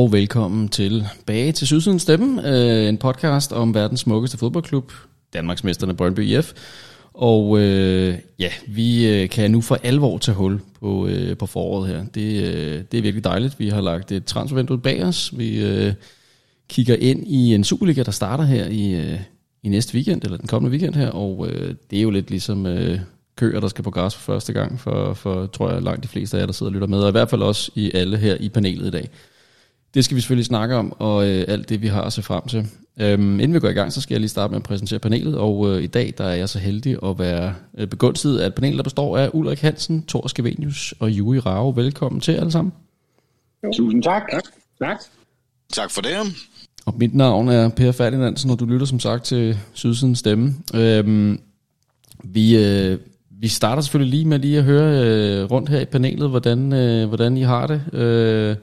og velkommen tilbage til Sydsidens Stemme, øh, en podcast om verdens smukkeste fodboldklub, Danmarks mesterne Brøndby IF. Og øh, ja, vi øh, kan nu for alvor tage hul på, øh, på foråret her. Det, øh, det er virkelig dejligt. Vi har lagt et transfervindue bag os. Vi øh, kigger ind i en Superliga, der starter her i, øh, i næste weekend, eller den kommende weekend her, og øh, det er jo lidt ligesom øh, køer, der skal på græs for første gang, for, for tror jeg langt de fleste af jer, der sidder og lytter med, og i hvert fald også i alle her i panelet i dag. Det skal vi selvfølgelig snakke om, og øh, alt det, vi har at se frem til. Øhm, inden vi går i gang, så skal jeg lige starte med at præsentere panelet, og øh, i dag der er jeg så heldig at være øh, begunstiget af et panel, der består af Ulrik Hansen, Thor Skavenius og Juri Rao. Velkommen til alle sammen. Jo. Tusind tak. tak. Tak. Tak for det. Og mit navn er Per Ferdinandsen, og du lytter som sagt til Sydsidens Stemme. Øhm, vi, øh, vi starter selvfølgelig lige med lige at høre øh, rundt her i panelet, hvordan, øh, hvordan I har det. Øh,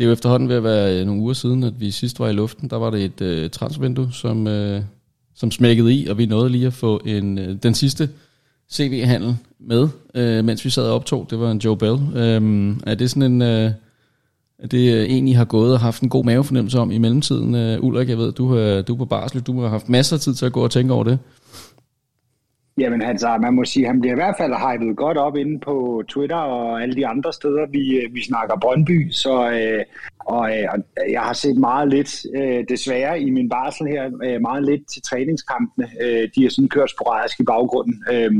det er jo efterhånden ved at være øh, nogle uger siden, at vi sidst var i luften. Der var det et øh, transfervindue, som, øh, som smækkede i, og vi nåede lige at få en, øh, den sidste CV-handel med, øh, mens vi sad og optog. Det var en Joe Bell. Øh, er det sådan en... Øh, er det øh, en, I har gået og haft en god mavefornemmelse om i mellemtiden? Uh, Ulrik, jeg ved, du, uh, du er på barsel, du har haft masser af tid til at gå og tænke over det. Jamen altså, man må sige, han bliver i hvert fald hypet godt op inde på Twitter og alle de andre steder, vi, øh, vi snakker Brøndby. Så, øh, og, øh, jeg har set meget lidt, øh, desværre i min barsel her, øh, meget lidt til træningskampene. Øh, de er sådan kørt sporadisk i baggrunden. Øh,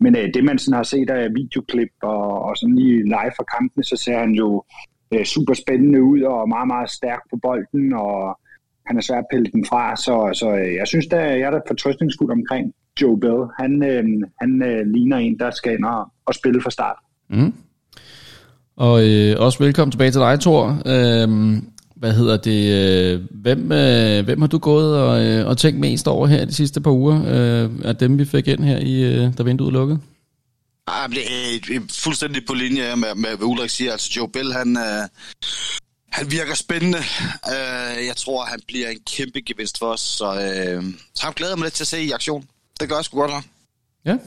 men øh, det man sådan har set af videoklip og, og sådan lige live fra kampene, så ser han jo øh, super spændende ud og meget, meget stærk på bolden, og han er svært at pille den fra. Så, så øh, jeg synes, at jeg er der fortrøstningsfuld omkring Joe Bell. Han, øh, han øh, ligner en, der skal ind og, og spille fra start. Mm. Og øh, også velkommen tilbage til dig, Thor. Øh, hvad hedder det? Øh, hvem, øh, hvem har du gået og, øh, og tænkt mest over her de sidste par uger øh, af dem, vi fik ind her, i, øh, da vinduet lukkede? Ah, det er fuldstændig på linje med, med hvad Ulrik siger. Altså Joe Bell, han, øh, han virker spændende. Øh, jeg tror, han bliver en kæmpe gevinst for os. Så, øh, så ham glæder mig lidt til at se i aktion. Det gør jeg sgu godt her. Ja.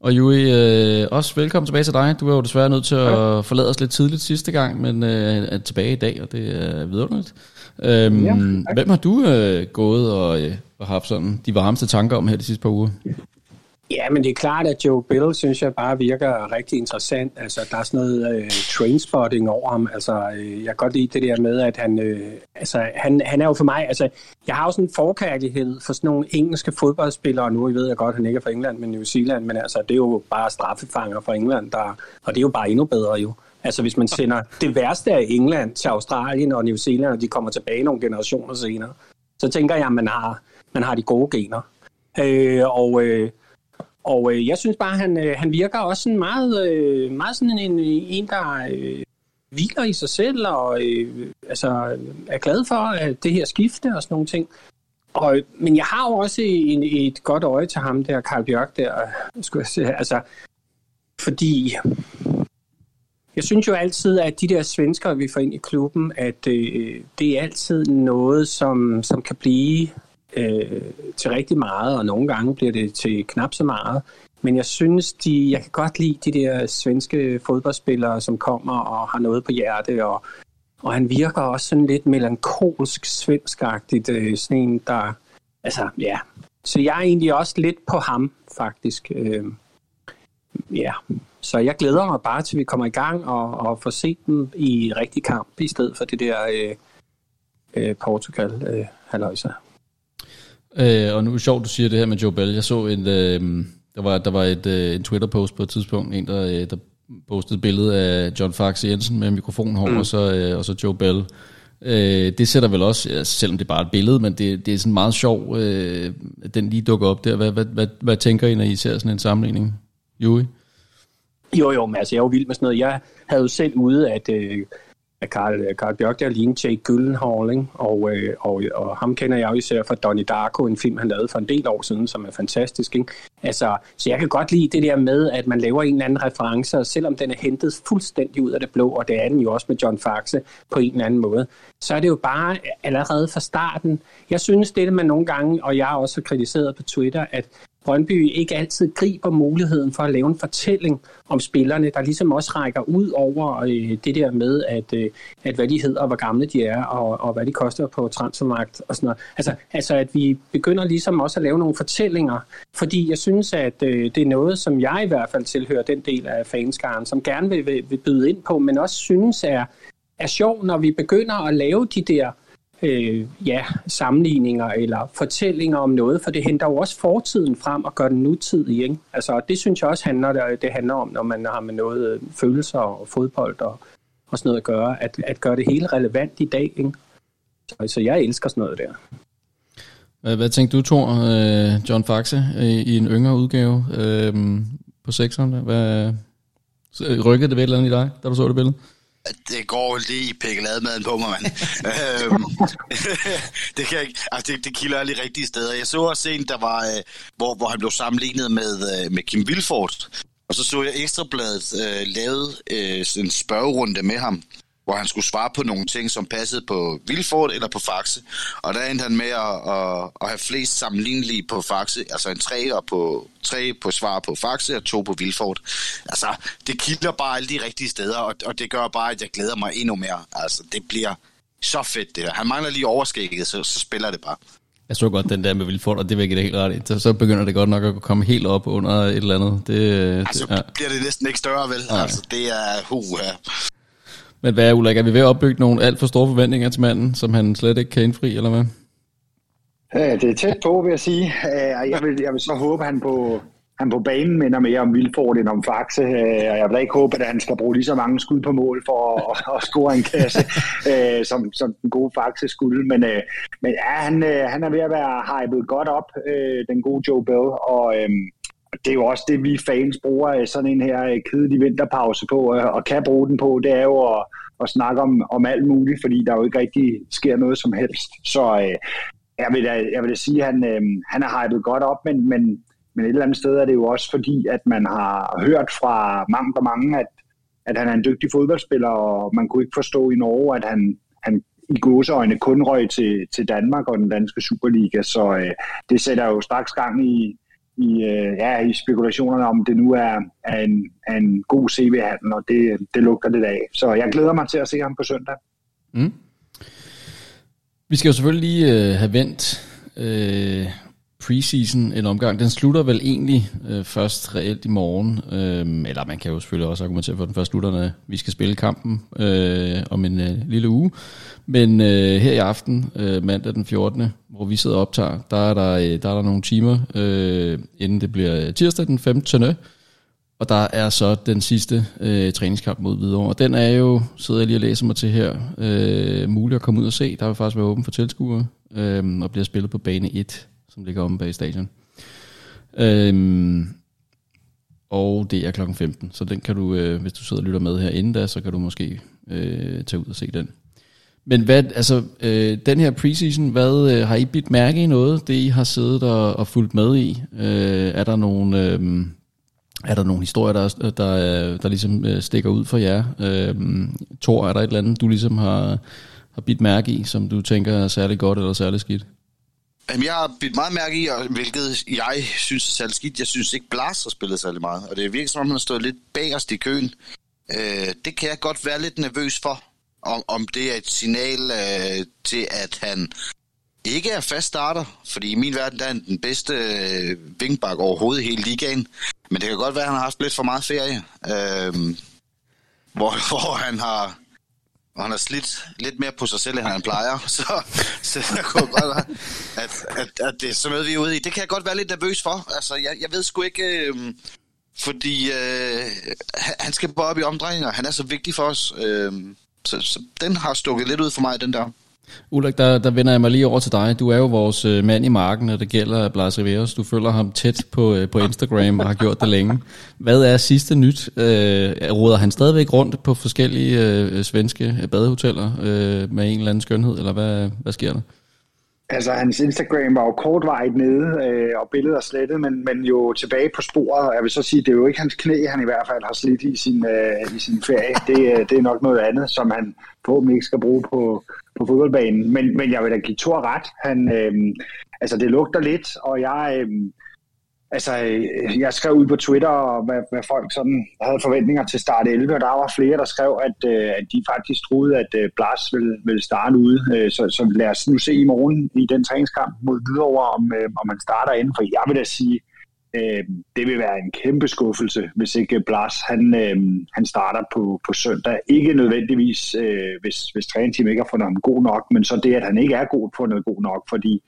Og Jui, øh, også velkommen tilbage til dig. Du var jo desværre nødt til at ja. forlade os lidt tidligt sidste gang, men øh, er tilbage i dag, og det er vidunderligt. Øhm, ja, hvem har du øh, gået og, øh, og haft sådan de varmeste tanker om her de sidste par uger? Ja, men det er klart, at Joe Bill, synes jeg, bare virker rigtig interessant. Altså, der er sådan noget øh, trainspotting over ham. Altså, øh, jeg kan godt lide det der med, at han... Øh, altså, han, han er jo for mig... Altså, jeg har jo sådan en forkærlighed for sådan nogle engelske fodboldspillere. Nu ved jeg godt, at han ikke er fra England, men New Zealand. Men altså, det er jo bare straffefanger fra England, der, og det er jo bare endnu bedre jo. Altså, hvis man sender det værste af England til Australien og New Zealand, og de kommer tilbage nogle generationer senere, så tænker jeg, at man har, man har de gode gener. Øh, og... Øh, og øh, jeg synes bare, han, øh, han virker også sådan meget, øh, meget sådan en, en der øh, hviler i sig selv, og øh, altså, er glad for at det her skifte og sådan nogle ting. Og, men jeg har jo også en, et godt øje til ham der, Karl Bjørk der, øh, skulle jeg sige. Altså, fordi jeg synes jo altid, at de der svenskere, vi får ind i klubben, at øh, det er altid noget, som, som kan blive øh, til rigtig meget, og nogle gange bliver det til knap så meget. Men jeg synes, de, jeg kan godt lide de der svenske fodboldspillere, som kommer og har noget på hjerte, og, og han virker også sådan lidt melankolsk svenskagtigt, øh, sådan en, der, altså, ja. Så jeg er egentlig også lidt på ham, faktisk. Øh, ja, så jeg glæder mig bare til, vi kommer i gang og, og får set dem i rigtig kamp, i stedet for det der øh, øh, Portugal øh. Øh, og nu er det sjovt, du siger det her med Joe Bell. Jeg så en, øh, der var, der var et, øh, en Twitter-post på et tidspunkt, en der, øh, der postede et billede af John Fax Jensen med mikrofonen mm. og, så, øh, og så Joe Bell. Øh, det sætter vel også, ja, selvom det er bare et billede, men det, det er sådan meget sjov, øh, at den lige dukker op der. Hvad, hvad, hvad, hvad tænker I, når I ser sådan en sammenligning? Juri? Jo, jo, men altså, jeg er jo vild med sådan noget. Jeg havde jo selv ude, at øh, af Karl, Carl Bjørk, der lignede Jake Gyllenhaal, ikke? Og, øh, og, og ham kender jeg jo især fra Donnie Darko, en film, han lavede for en del år siden, som er fantastisk. Ikke? Altså, så jeg kan godt lide det der med, at man laver en eller anden reference, og selvom den er hentet fuldstændig ud af det blå, og det er den jo også med John Faxe på en eller anden måde, så er det jo bare allerede fra starten. Jeg synes, det man nogle gange, og jeg har også kritiseret på Twitter, at Brøndby ikke altid griber muligheden for at lave en fortælling om spillerne, der ligesom også rækker ud over øh, det der med, at, øh, at hvad de hedder, hvor gamle de er, og, og hvad de koster på transfermagt og sådan noget. Altså, altså at vi begynder ligesom også at lave nogle fortællinger, fordi jeg synes, at øh, det er noget, som jeg i hvert fald tilhører den del af fanskaren, som gerne vil, vil, vil byde ind på, men også synes er, er sjov, når vi begynder at lave de der øh, ja, sammenligninger eller fortællinger om noget, for det henter jo også fortiden frem og gør den nutidig. Ikke? Altså, det synes jeg også handler, øh, det handler om, når man har med noget øh, følelser og fodbold og, og sådan noget at gøre, at, at gøre det hele relevant i dag. Ikke? Så, så jeg elsker sådan noget der. Hvad, hvad tænkte du, Thor, øh, John Faxe, i en yngre udgave øh, på 6'eren? Hvad, øh, rykkede det ved et eller andet i dig, da du så det billede? Det går lige pikkelademaden på mig, mand. øhm, det, kan ikke, altså det, det kilder alle de rigtige steder. Jeg så også en, der var, øh, hvor, hvor han blev sammenlignet med, øh, med Kim Vilfort. Og så så jeg Ekstrabladet øh, lavet øh, en spørgerunde med ham, hvor han skulle svare på nogle ting, som passede på Vilfort eller på Faxe. Og der endte han med at, at, at have flest sammenlignelige på Faxe, altså en tre, og på, tre på svar på Faxe og to på Vilfort. Altså, det kilder bare alle de rigtige steder, og, og det gør bare, at jeg glæder mig endnu mere. Altså, det bliver så fedt det her. Han mangler lige overskægget, så, så spiller det bare. Jeg så godt den der med Vilfort, og det vækker det helt ret i. Så begynder det godt nok at komme helt op under et eller andet. Det, altså, det, ja. bliver det næsten ikke større, vel? Nej. Altså, det er... Uh. Men hvad, Ulrik, er vi ved at opbygge nogle alt for store forventninger til manden, som han slet ikke kan indfri, eller hvad? Det er tæt på, vil jeg sige. Jeg vil, jeg vil så håbe, han på, han på banen minder mere om Vilfort end om Faxe, og jeg vil ikke håbe, at han skal bruge lige så mange skud på mål for at, at score en kasse, som, som den gode Faxe skulle. Men, men ja, han, han er ved at være hypet godt op, den gode Joe Bell, og øhm, det er jo også det, vi fans bruger øh, sådan en her øh, kedelig vinterpause på, øh, og kan bruge den på, det er jo at, at snakke om, om alt muligt, fordi der jo ikke rigtig sker noget som helst. Så øh, jeg, vil da, jeg vil da sige, at han, øh, han er hypet godt op, men, men, men et eller andet sted er det jo også fordi, at man har hørt fra mange og mange, at, at han er en dygtig fodboldspiller, og man kunne ikke forstå i Norge, at han, han i gåseøjne kun røg til, til Danmark og den danske Superliga, så øh, det sætter jo straks gang i, i, øh, ja, i spekulationerne om, det nu er, er, en, er en god CV-handel, og det, det lugter lidt af. Så jeg glæder mig til at se ham på søndag. Mm. Vi skal jo selvfølgelig lige øh, have vendt øh, preseason en omgang. Den slutter vel egentlig øh, først reelt i morgen. Øh, eller man kan jo selvfølgelig også argumentere for, at den først slutter, når vi skal spille kampen øh, om en øh, lille uge. Men øh, her i aften, øh, mandag den 14., hvor vi sidder og optager, der er der, øh, der, er der nogle timer, øh, inden det bliver øh, tirsdag den 15. Og der er så den sidste øh, træningskamp mod Hvidovre. Og den er jo, sidder jeg lige og læser mig til her, øh, muligt at komme ud og se. Der vil faktisk være åben for tilskuere, øh, og bliver spillet på bane 1 som ligger omme bag stadion. Øhm, og det er klokken 15, så den kan du, øh, hvis du sidder og lytter med her inden da, så kan du måske øh, tage ud og se den. Men hvad, altså, øh, den her preseason, hvad øh, har I bidt mærke i noget, det I har siddet og, og fulgt med i? Øh, er der nogle... Øh, er der nogle historier, der, der, der, der ligesom øh, stikker ud for jer? Øhm, Tor, er der et eller andet, du ligesom har, har bidt mærke i, som du tænker er særlig godt eller særlig skidt? Jamen, jeg har bidt meget mærke i, hvilket jeg synes er særlig skidt. Jeg synes ikke, Blas har spillet særlig meget. Og det virker som om, han har stået lidt bagerst i køen. Øh, det kan jeg godt være lidt nervøs for. Om, om det er et signal øh, til, at han ikke er fast starter. Fordi i min verden der er han den bedste øh, vingbak overhovedet i hele ligaen. Men det kan godt være, at han har haft lidt for meget ferie. Øh, hvor, hvor han har og han har slidt lidt mere på sig selv, end han plejer. Så, så jeg kunne godt være, at, at, at det er sådan noget, vi er ude i. Det kan jeg godt være lidt nervøs for. Altså, jeg, jeg ved sgu ikke... Øh, fordi øh, han skal bare op i omdrejninger. Han er så vigtig for os. Øh, så, så den har stukket lidt ud for mig, den der. Ulrik, der, der vender jeg mig lige over til dig. Du er jo vores øh, mand i marken, når det gælder Blas Riveros. Du følger ham tæt på, øh, på Instagram og har gjort det længe. Hvad er sidste nyt? Øh, råder han stadigvæk rundt på forskellige øh, svenske badehoteller øh, med en eller anden skønhed, eller hvad, hvad sker der? Altså, hans Instagram var jo kortvarigt nede, øh, og billeder slettet, men, men jo tilbage på sporet. Jeg vil så sige, det er jo ikke hans knæ, han i hvert fald har slidt i sin, øh, i sin ferie. Det, øh, det er nok noget andet, som han forhåbentlig ikke skal bruge på, på fodboldbanen. Men, men jeg vil da give Thor ret. Han, øh, altså, det lugter lidt, og jeg... Øhm, altså, øh, altså, jeg skrev ud på Twitter, hvad, hvad folk sådan havde forventninger til start 11, og der var flere, der skrev, at, øh, at de faktisk troede, at øh, Blas ville, ville starte ude. Øh, så, så lad os nu se i morgen i den træningskamp mod Hvidovre, om, øh, om man starter inden, for jeg vil da sige, Øh, det vil være en kæmpe skuffelse, hvis ikke Blas han, øh, han starter på, på søndag. Ikke nødvendigvis, øh, hvis, hvis træningsteamet ikke har fundet ham god nok, men så det, at han ikke er god, fundet god nok, fordi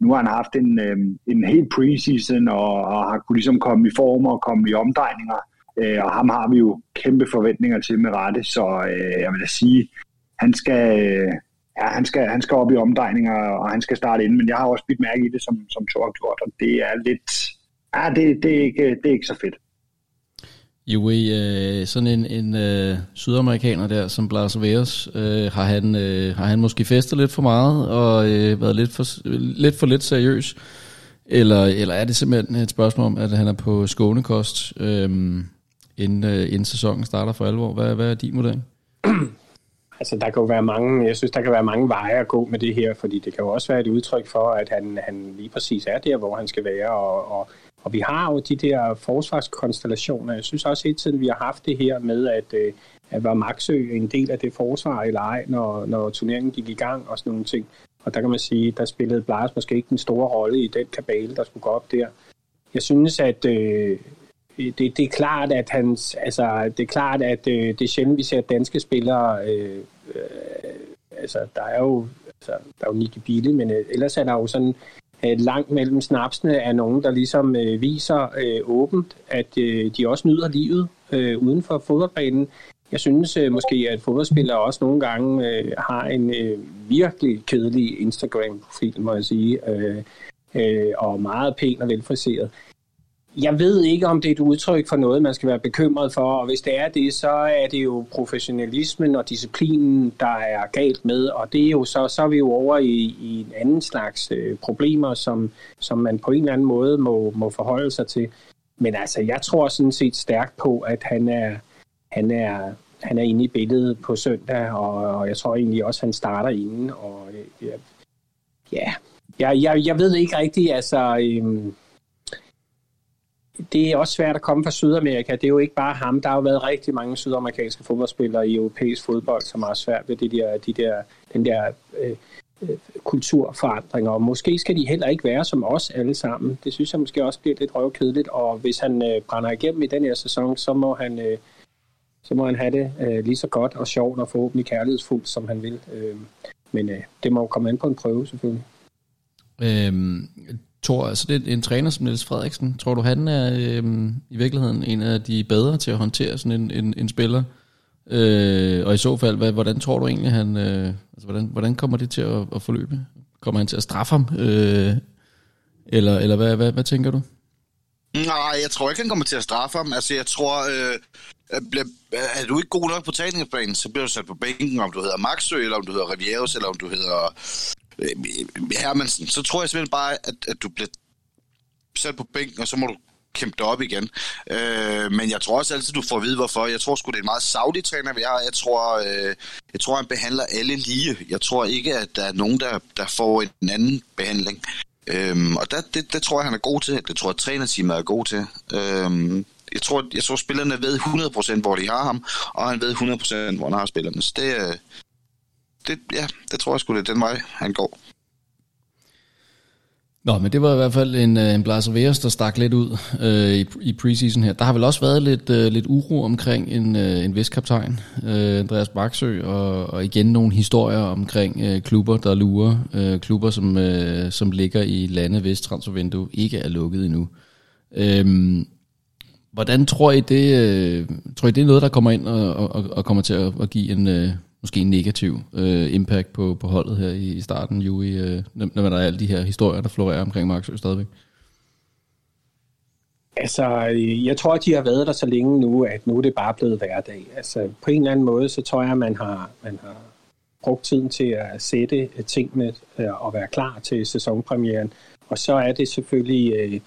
nu har han haft en, øh, en helt preseason og, og har kunne ligesom komme i form og komme i omdrejninger. Øh, og ham har vi jo kæmpe forventninger til med rette, så øh, jeg vil da sige, han skal, øh, ja, han skal, han skal op i omdrejninger, og han skal starte ind, men jeg har også bidt mærke i det, som, som Thor har gjort, og det er lidt, ja, det, det, er ikke, det er ikke så fedt. Joey, øh, sådan en, en øh, sydamerikaner der, som Blas Veres, øh, har, han, øh, har han måske festet lidt for meget og øh, været lidt for, lidt for lidt seriøs? Eller, eller er det simpelthen et spørgsmål om, at han er på skånekost, øh, inden, øh, inden sæsonen starter for alvor? Hvad, hvad er din vurdering? Altså, der kan jo være mange, jeg synes, der kan være mange veje at gå med det her, fordi det kan jo også være et udtryk for, at han, han lige præcis er der, hvor han skal være, og, og og vi har jo de der forsvarskonstellationer. Jeg synes også hele tiden, vi har haft det her med, at, øh, at var Maxø en del af det forsvar eller ej, når, når turneringen gik i gang og sådan nogle ting. Og der kan man sige, der spillede Blars måske ikke den store rolle i den kabale, der skulle gå op der. Jeg synes, at øh, det, det er klart, at hans, altså, det er klart, at øh, det er sjældent, vi ser danske spillere. Øh, øh, altså, der er jo, altså, der er jo Nicky Bille, men øh, ellers er der jo sådan øh, langt mellem snapsene er nogen, der ligesom øh, viser øh, åbent, at øh, de også nyder livet øh, uden for fodboldbanen. Jeg synes øh, måske, at fodboldspillere også nogle gange øh, har en øh, virkelig kedelig Instagram-profil, må jeg sige, øh, øh, og meget pæn og velfriseret. Jeg ved ikke, om det er et udtryk for noget, man skal være bekymret for, og hvis det er det, så er det jo professionalismen og disciplinen, der er galt med, og det er jo så, så er vi jo over i, i en anden slags øh, problemer, som, som man på en eller anden måde må, må forholde sig til. Men altså, jeg tror sådan set stærkt på, at han er, han er, han er inde i billedet på søndag, og, og jeg tror egentlig også, at han starter inden, og øh, ja, jeg, jeg, jeg ved ikke rigtigt, altså... Øh, det er også svært at komme fra Sydamerika. Det er jo ikke bare ham. Der har jo været rigtig mange sydamerikanske fodboldspillere i europæisk fodbold, som har svært ved de der, de der, den der øh, øh, kulturforandringer. Og måske skal de heller ikke være som os alle sammen. Det synes jeg måske også bliver lidt røvkedeligt. Og hvis han øh, brænder igennem i den her sæson, så må han, øh, så må han have det øh, lige så godt og sjovt og forhåbentlig kærlighedsfuldt, som han vil. Øh, men øh, det må jo komme an på en prøve, selvfølgelig. Øhm, Thor, altså det er en træner som Niels Frederiksen. Tror du, han er øh, i virkeligheden en af de bedre til at håndtere sådan en, en, en spiller? Øh, og i så fald, hvad, hvordan tror du egentlig, han, øh, altså, hvordan, hvordan kommer det til at, at forløbe? Kommer han til at straffe ham? Øh, eller eller hvad, hvad, hvad tænker du? Nej, jeg tror ikke, han kommer til at straffe ham. Altså, jeg tror, øh, øh er du ikke god nok på træningsplanen, så bliver du sat på bænken, om du hedder Maxø, eller om du hedder Rivieros, eller om du hedder Øh, Hermansen, så tror jeg simpelthen bare, at, at du bliver sat på bænken, og så må du kæmpe dig op igen. Øh, men jeg tror også altid, du får at vide, hvorfor. Jeg tror sgu, det er en meget savlig træner, vi har. Jeg tror, øh, jeg tror, han behandler alle lige. Jeg tror ikke, at der er nogen, der, der får en anden behandling. Øhm, og der, det, det tror jeg, han er god til. Det tror jeg, trænerteamet er god til. Øhm, jeg tror, jeg tror, spillerne ved 100% hvor de har ham, og han ved 100% hvor han har spillerne. Så det, øh, det, ja, det tror jeg sgu, det er den vej, han går. Nå, men det var i hvert fald en, øh, en Blas Veres, der stak lidt ud øh, i, i preseason her. Der har vel også været lidt, øh, lidt uro omkring en, øh, en vestkaptajn, øh, Andreas Baksø, og, og igen nogle historier omkring øh, klubber, der lurer. Øh, klubber, som, øh, som ligger i lande, hvis transfervindue ikke er lukket endnu. Øh, hvordan tror I det, øh, tror I det er noget, der kommer ind og, og, og kommer til at, at give en, øh, måske en negativ øh, impact på, på holdet her i, i starten, jo, i, øh, når der er alle de her historier, der florerer omkring Marksø stadigvæk? Altså, øh, jeg tror, at de har været der så længe nu, at nu er det bare blevet hverdag. Altså, på en eller anden måde, så tror jeg, at man har, man har brugt tiden til at sætte øh, tingene øh, og være klar til sæsonpremieren. Og så er det selvfølgelig øh,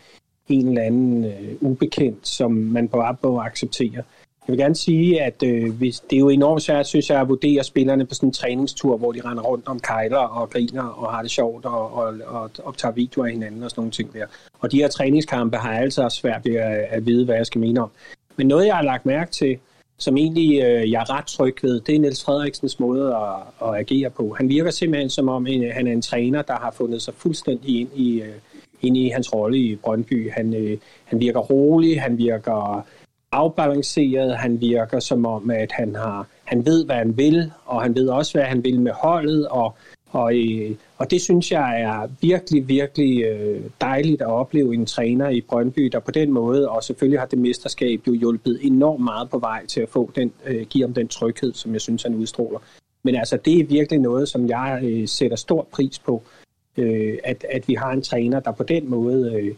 en eller anden øh, ubekendt, som man bare må acceptere. Jeg vil gerne sige, at øh, hvis, det er jo enormt svært, synes jeg, at vurdere spillerne på sådan en træningstur, hvor de render rundt om kejler og griner og har det sjovt og, og, og optager videoer af hinanden og sådan nogle ting der. Og de her træningskampe har jeg altid svært ved at, at vide, hvad jeg skal mene om. Men noget, jeg har lagt mærke til, som egentlig øh, jeg er ret tryg ved, det er Niels Frederiksens måde at, at agere på. Han virker simpelthen som om, en, han er en træner, der har fundet sig fuldstændig ind i, øh, ind i hans rolle i Brøndby. Han, øh, han virker rolig, han virker afbalanceret, han virker som om, at han, har, han ved, hvad han vil, og han ved også, hvad han vil med holdet, og, og, øh, og det synes jeg er virkelig, virkelig øh, dejligt at opleve en træner i Brøndby, der på den måde, og selvfølgelig har det mesterskab jo hjulpet enormt meget på vej til at få den, øh, give ham den tryghed, som jeg synes, han udstråler. Men altså, det er virkelig noget, som jeg øh, sætter stor pris på, øh, at, at vi har en træner, der på den måde, øh,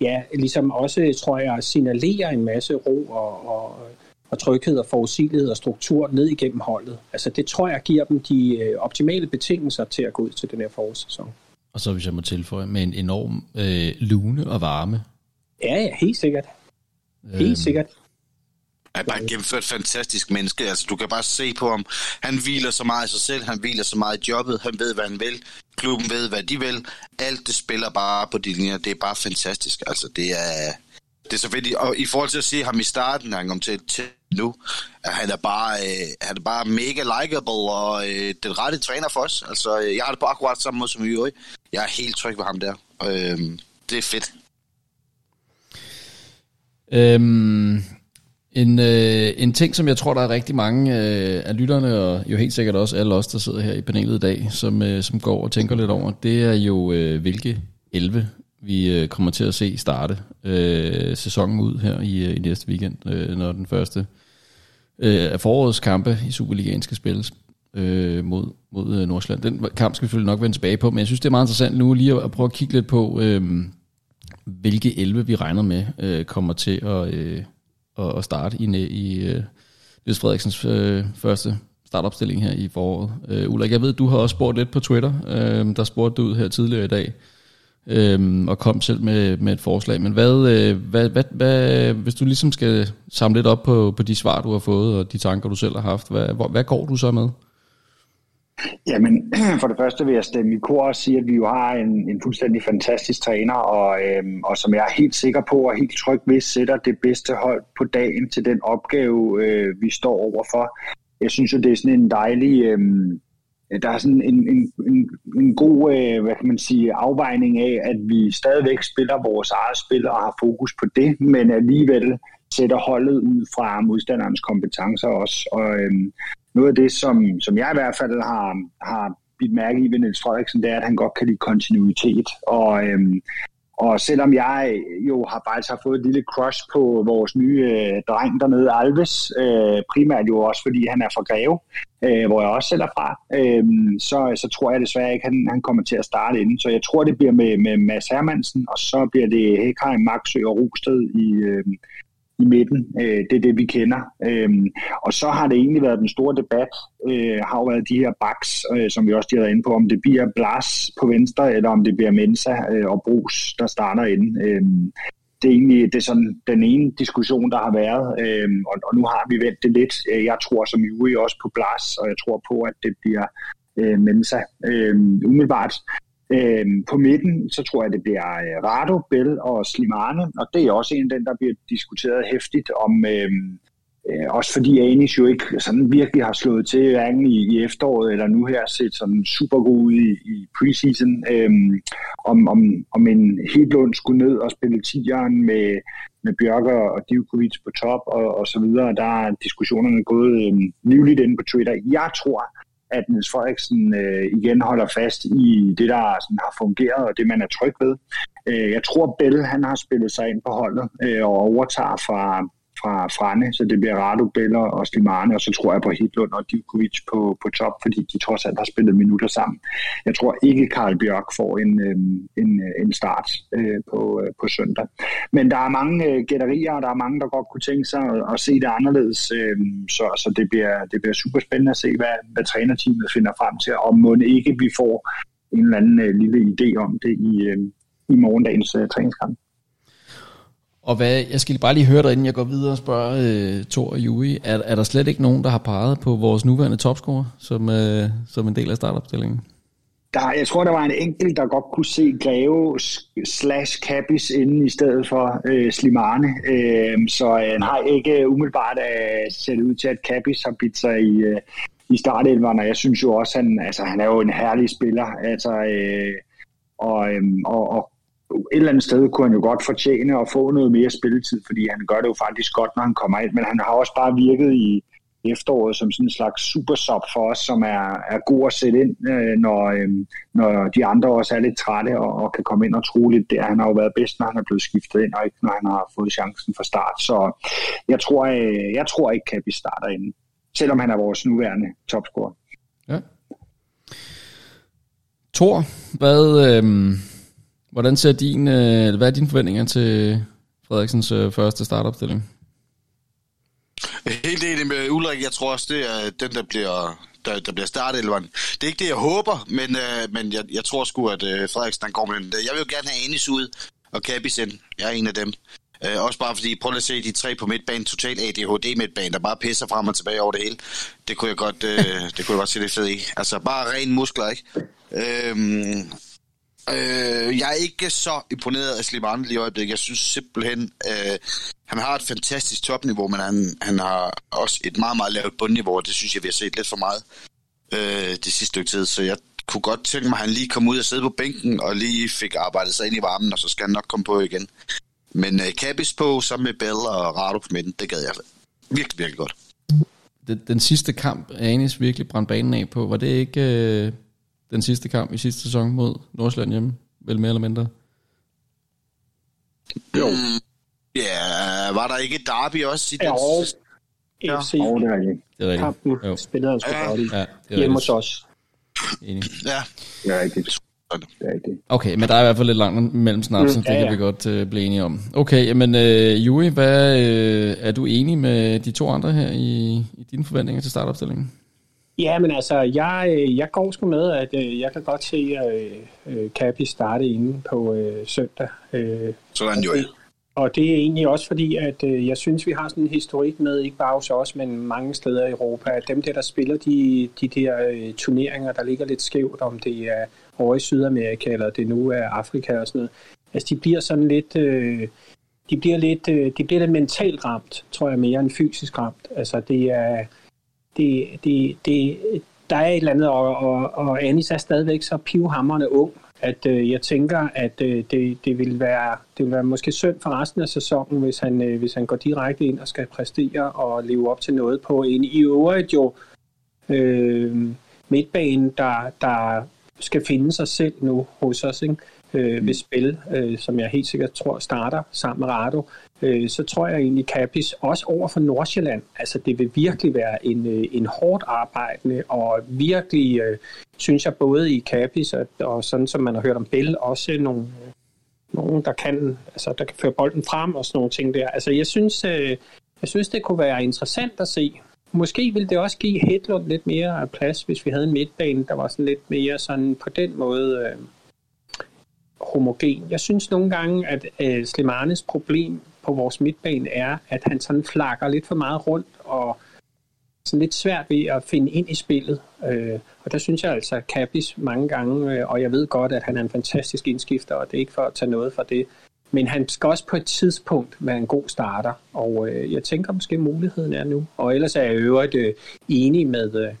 ja, ligesom også, tror jeg, signalerer en masse ro og, og, og tryghed og forudsigelighed og struktur ned igennem holdet. Altså det tror jeg giver dem de øh, optimale betingelser til at gå ud til den her forårssæson. Og så hvis jeg må tilføje, med en enorm øh, lune og varme. Ja, ja, helt sikkert. Helt øhm, sikkert er bare et gennemført fantastisk menneske. Altså, du kan bare se på ham. Han hviler så meget i sig selv, han hviler så meget i jobbet, han ved, hvad han vil. Klubben ved, hvad de vil. Alt det spiller bare på de linjer. Det er bare fantastisk. Altså, det er, det er så fedt. Og i forhold til at se ham i starten, han kom til, til nu, at han er bare, øh, han er bare mega likable og øh, den rette træner for os. Altså, øh, jeg har det på akkurat samme måde som i øvrigt. Jeg er helt tryg ved ham der. Øh, det er fedt. Øhm, en, øh, en ting, som jeg tror, der er rigtig mange øh, af lytterne, og jo helt sikkert også alle os, der sidder her i panelet i dag, som, øh, som går og tænker lidt over, det er jo, øh, hvilke 11 vi øh, kommer til at se starte øh, sæsonen ud her i, øh, i næste weekend, øh, når den første øh, af forårets kampe i Superligaen skal spilles øh, mod, mod øh, Nordsjælland. Den kamp skal vi selvfølgelig nok vende tilbage på, men jeg synes, det er meget interessant nu lige at, at prøve at kigge lidt på, øh, hvilke 11 vi regner med øh, kommer til at... Øh, at, at starte i, i uh, Niels Frederiksens uh, første startopstilling her i foråret. Uh, Ulrik, jeg ved, du har også spurgt lidt på Twitter. Uh, der spurgte du ud her tidligere i dag, uh, og kom selv med, med et forslag. Men hvad, uh, hvad, hvad, hvad, hvis du ligesom skal samle lidt op på, på de svar, du har fået, og de tanker, du selv har haft, hvad, hvad, hvad går du så med? Jamen, for det første vil jeg stemme i kor og sige, at vi jo har en, en fuldstændig fantastisk træner, og, øhm, og som jeg er helt sikker på og helt tryg ved, sætter det bedste hold på dagen til den opgave, øh, vi står overfor. Jeg synes jo, det er sådan en dejlig... Øhm, der er sådan en, en, en, en god øh, hvad kan man sige, afvejning af, at vi stadigvæk spiller vores eget spil og har fokus på det, men alligevel sætter holdet ud fra modstanderens kompetencer også. Og, øhm, noget af det, som, som jeg i hvert fald har, har bidt mærke i ved Niels Frederiksen, det er, at han godt kan lide kontinuitet. Og, øhm, og selvom jeg jo har faktisk har fået et lille crush på vores nye øh, dreng dernede, Alves, øh, primært jo også fordi han er fra Greve, øh, hvor jeg også selv er fra, øh, så, så tror jeg desværre ikke, at han, han kommer til at starte inden. Så jeg tror, det bliver med, med Mads Hermansen, og så bliver det Hekheim, Maxø og Rosted i, øh, i midten. Øh, det er det, vi kender. Øh, og så har det egentlig været den store debat, øh, har jo været de her backs, øh, som vi også har været inde på, om det bliver Blas på venstre, eller om det bliver Mensa øh, og Brugs, der starter ind. Øh, det er egentlig det er sådan den ene diskussion, der har været, øh, og, og nu har vi vendt det lidt. Øh, jeg tror som Juri også på Blas, og jeg tror på, at det bliver øh, Mensa øh, umiddelbart. Øhm, på midten, så tror jeg, det bliver øh, Rado, Bell og Slimane, og det er også en af den, der bliver diskuteret hæftigt om, øhm, øh, også fordi Anis jo ikke sådan virkelig har slået til hverken i, i efteråret eller nu her set sådan super god ud i, i preseason, øhm, om, om, om en helt lund skulle ned og spille tieren med, med Bjørker og Divkovic på top og, og så videre. Der er diskussionerne gået øhm, livligt inde på Twitter. Jeg tror, at Niels Frederiksen øh, igen holder fast i det, der sådan, har fungeret, og det, man er tryg ved. Øh, jeg tror, Bell han har spillet sig ind på holdet øh, og overtager fra, fra Frane, så det bliver Rado, Beller og Slimane, og så tror jeg på Hitlund og Divkovic på, på top, fordi de trods alt har spillet minutter sammen. Jeg tror ikke, Karl Bjørk får en, øhm, en, øh, en start øh, på, øh, på søndag. Men der er mange gætterier, og der er mange, der godt kunne tænke sig at, at se det anderledes, øhm, så, så det, bliver, det bliver super spændende at se, hvad, hvad trænerteamet finder frem til, og må ikke vi får en eller anden lille idé om det i, øhm, i morgendagens træningskamp. Og hvad, jeg skal bare lige høre dig, inden jeg går videre og spørger øh, Thor og Jui. Er, er der slet ikke nogen, der har peget på vores nuværende topscorer som, øh, som en del af startopstillingen? Der, jeg tror, der var en enkelt, der godt kunne se Greve slash Kabis inden i stedet for øh, Slimane. Øh, så øh, har ikke umiddelbart øh, set ud til, at Kabis har bidt sig i, øh, i startelveren, og jeg synes jo også, han, altså, han er jo en herlig spiller. Altså, øh, og, øh, og, og et eller andet sted kunne han jo godt fortjene at få noget mere spilletid, fordi han gør det jo faktisk godt, når han kommer ind, men han har også bare virket i, efteråret som sådan en slags supersop for os, som er, er god at sætte ind, øh, når, øhm, når de andre også er lidt trætte og, og kan komme ind og tro lidt der. Han har jo været bedst, når han er blevet skiftet ind, og ikke når han har fået chancen fra start. Så jeg tror, jeg, jeg tror ikke, at vi starter ind, selvom han er vores nuværende topscorer. Ja. Tor, hvad, øh, hvordan ser din, øh, hvad er dine forventninger til Frederiksens øh, første startopstilling? Helt enig med Ulrik. Jeg tror også, det er den, der bliver, der, der bliver startet. Eller det er ikke det, jeg håber, men, øh, men jeg, jeg tror sgu, at øh, Frederiksen går med den. Jeg vil jo gerne have Anis ud og Kabis ind. Jeg er en af dem. Øh, også bare fordi, prøv at se de tre på midtbanen, total ADHD midtbanen, der bare pisser frem og tilbage over det hele. Det kunne jeg godt, øh, det kunne jeg godt se det fed i. Altså bare ren muskler, ikke? Øh, Øh, jeg er ikke så imponeret af Slimane lige i øjeblikket. Jeg synes simpelthen, øh, han har et fantastisk topniveau, men han, han har også et meget, meget lavt bundniveau, og det synes jeg, vi har set lidt for meget øh, det sidste stykke tid. Så jeg kunne godt tænke mig, at han lige kom ud og sidde på bænken, og lige fik arbejdet sig ind i varmen, og så skal han nok komme på igen. Men øh, Kabis på, sammen med Bell og Rado på midten, det gad jeg virkelig, virkelig godt. Den, den sidste kamp, Anis virkelig brændte banen af på, var det ikke... Øh den sidste kamp i sidste sæson mod Nordsjælland hjemme, vel mere eller mindre? Jo. Mm, ja, var der ikke derby også i den sidste? Ja, FC. Oh, det er rigtigt. Det er rigtigt. Kampen jo. spillede han sgu ja. godt. Ja, det er Hjemme hos os. Enig. Ja. Det er rigtigt. Okay, men der er i hvert fald lidt langt mellem snapsen, mm, ja, det kan vi godt uh, blive enige om. Okay, jamen uh, Juri, hvad, uh, er du enig med de to andre her i, i dine forventninger til startopstillingen? Ja, men altså, jeg, øh, jeg går sgu med, at øh, jeg kan godt se uh, Kapi starte inde på uh, søndag. Uh, Sådan jo, ja. Og det er egentlig også fordi, at uh, jeg synes, vi har sådan en historik med, ikke bare hos os, men mange steder i Europa, at dem der, der spiller de, de der uh, turneringer, der ligger lidt skævt, om det er over i Sydamerika, eller det nu er Afrika og sådan noget, altså de bliver sådan lidt... Uh, de bliver lidt, de bliver lidt mentalt ramt, tror jeg, mere end fysisk ramt. Altså det er, det, det, det, der er et eller andet, og, og, og Anis er stadigvæk så pivhammerne ung, at øh, jeg tænker, at øh, det, det, vil være, det vil være måske synd for resten af sæsonen, hvis han, øh, hvis han går direkte ind og skal præstere og leve op til noget på en i øvrigt jo øh, midtbane, der, der skal finde sig selv nu hos os, ikke? øh, ved spil, øh, som jeg helt sikkert tror starter sammen med Rado, øh, så tror jeg egentlig Capis også over for Nordsjælland, altså det vil virkelig være en, øh, en hårdt arbejdende og virkelig, øh, synes jeg, både i Capis og, og sådan som man har hørt om Bell, også nogle, nogen, der kan, altså, der kan føre bolden frem og sådan nogle ting der. Altså jeg synes, øh, jeg synes det kunne være interessant at se. Måske ville det også give Hedlund lidt mere plads, hvis vi havde en midtbane, der var sådan lidt mere sådan på den måde... Øh, homogen. Jeg synes nogle gange, at øh, Slimanes problem på vores midtbane er, at han sådan flakker lidt for meget rundt og sådan lidt svært ved at finde ind i spillet. Øh, og der synes jeg altså, at mange gange, øh, og jeg ved godt, at han er en fantastisk indskifter, og det er ikke for at tage noget fra det, men han skal også på et tidspunkt være en god starter, og øh, jeg tænker måske, muligheden er nu. Og ellers er jeg i øvrigt øh, enig med, øh,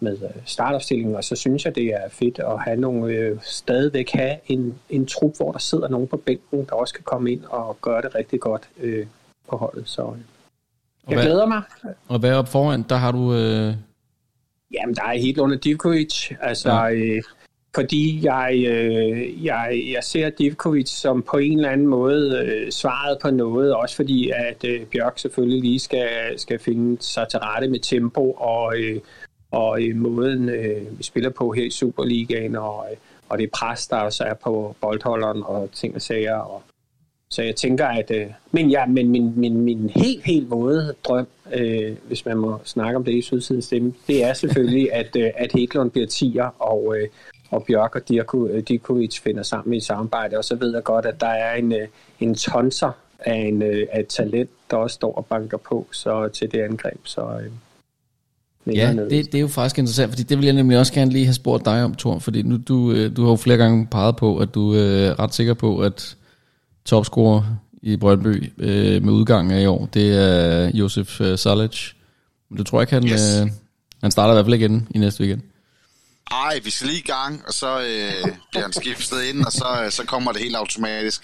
med øh, startopstillingen, og så synes jeg, det er fedt at have nogle, øh, stadigvæk have en, en trup, hvor der sidder nogen på bænken, der også kan komme ind og gøre det rigtig godt øh, på holdet. Så øh, jeg hvad, glæder mig. Og hvad op foran, der har du... Øh... Jamen, der er helt under Divkovic, altså... Ja. Øh, fordi jeg, øh, jeg, jeg ser Divkovic som på en eller anden måde øh, svaret på noget, også fordi at øh, Bjørk selvfølgelig lige skal, skal finde sig til rette med tempo og, øh, og i måden, øh, vi spiller på her i Superligaen, og, øh, og det pres, der også er på boldholderen og ting og sager. Og, så jeg tænker, at... Øh, men ja, men min, min, min helt, helt våde drøm, øh, hvis man må snakke om det i Sydsidens stemme, det er selvfølgelig, at, øh, at Heklund bliver tiger, og, øh, og Bjørk og Dirko, Dirkovic finder sammen i et samarbejde, og så ved jeg godt, at der er en, øh, en tonser af, en, øh, af et talent, der også står og banker på så til det angreb. Så, øh, Ja, det, det er jo faktisk interessant, fordi det vil jeg nemlig også gerne lige have spurgt dig om, Thor, fordi nu du, øh, du har jo flere gange peget på, at du er ret sikker på, at topscorer i Brøndby øh, med udgangen af i år, det er Josef øh, Salic. Men du tror ikke, han, yes. øh, han starter i hvert fald igen i næste weekend? Ej, vi skal lige i gang, og så øh, bliver han skiftet ind, og så, øh, så kommer det helt automatisk.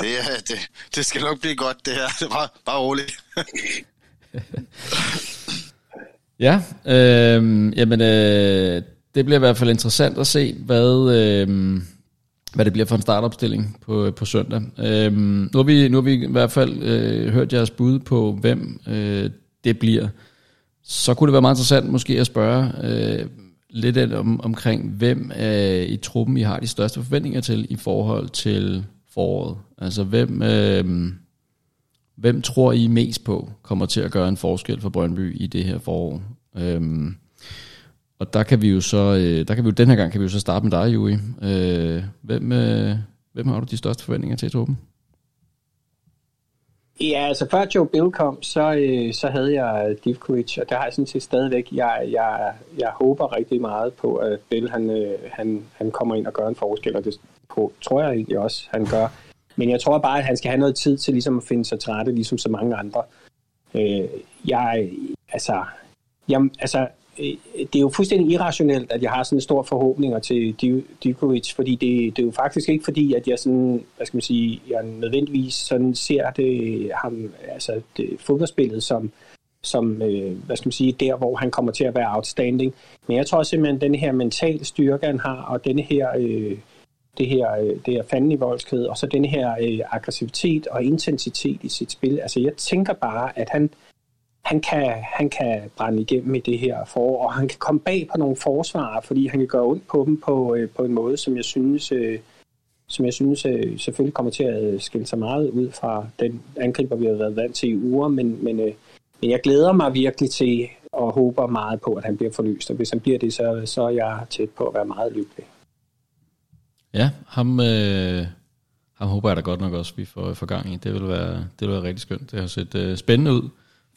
Det, det, det skal nok blive godt, det her. Det er bare, bare roligt. ja, øh, jamen, øh, det bliver i hvert fald interessant at se, hvad, øh, hvad det bliver for en startopstilling på, øh, på søndag. Øh, nu, har vi, nu har vi i hvert fald øh, hørt jeres bud på, hvem øh, det bliver. Så kunne det være meget interessant måske at spørge øh, lidt om, omkring, hvem øh, i truppen I har de største forventninger til i forhold til foråret. Altså hvem, øh, hvem tror I mest på kommer til at gøre en forskel for Brøndby i det her forår? Øhm, og der kan vi jo så, øh, der kan vi jo den her gang kan vi jo så starte med dig, Juri. Øh, hvem, øh, hvem har du de største forventninger til i? Ja, altså før Joe Bill kom, så, øh, så havde jeg Divkovic, og der har jeg sådan set stadigvæk, jeg, jeg, jeg håber rigtig meget på, at Bill han, øh, han, han kommer ind og gør en forskel, og det på, tror jeg egentlig også, han gør. Men jeg tror bare, at han skal have noget tid til ligesom at finde sig trætte, ligesom så mange andre. Øh, jeg, altså, jeg, altså, Øh, det er jo fuldstændig irrationelt, at jeg har sådan store forhåbninger til Djokovic, fordi det, det er jo faktisk ikke fordi, at jeg sådan, hvad skal man sige, jeg nødvendigvis sådan ser det, ham, altså det, fodboldspillet som, som øh, hvad skal man sige, der hvor han kommer til at være outstanding. Men jeg tror simpelthen, at den her mentale styrke, han har, og den her, øh, det her, øh, det her fanden i voldsked, og så den her øh, aggressivitet og intensitet i sit spil. Altså jeg tænker bare, at han, han kan, han kan brænde igennem i det her forår, og han kan komme bag på nogle forsvarer, fordi han kan gøre ondt på dem på, øh, på en måde, som jeg synes, øh, som jeg synes øh, selvfølgelig kommer til at skille sig meget ud fra den angriber, vi har været vant til i uger, men, men, øh, men jeg glæder mig virkelig til og håber meget på, at han bliver forløst, og hvis han bliver det, så, så er jeg tæt på at være meget lykkelig. Ja, ham, øh, ham håber jeg da godt nok også, vi får, får gang i. Det vil være, det vil være rigtig skønt. Det har set øh, spændende ud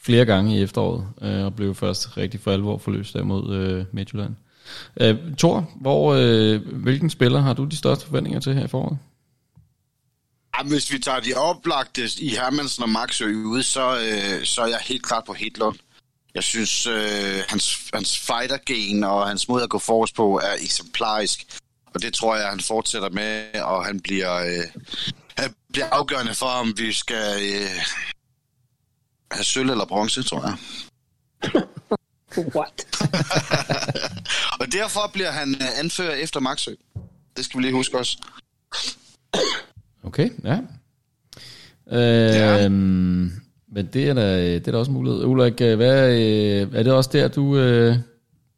flere gange i efteråret, øh, og blev først rigtig for alvor forløst der mod øh, Midtjylland. Øh, Thor, hvor, øh, hvilken spiller har du de største forventninger til her i foråret? Jamen, hvis vi tager de oplagte i Hermansen og Maxø ude, så, øh, så er jeg helt klart på Hedlund. Jeg synes, øh, hans, hans fighter-gen og hans måde at gå forrest på er eksemplarisk. Og det tror jeg, han fortsætter med, og han bliver, øh, han bliver afgørende for, om vi skal øh, have sølv eller bronze, tror jeg. What? og derfor bliver han øh, anfører efter Maxø. Det skal vi lige huske også. Okay, ja. Øh, ja. Men det er da, det er da også mulighed. Ulrik, øh, hvad, øh, er det også der, du,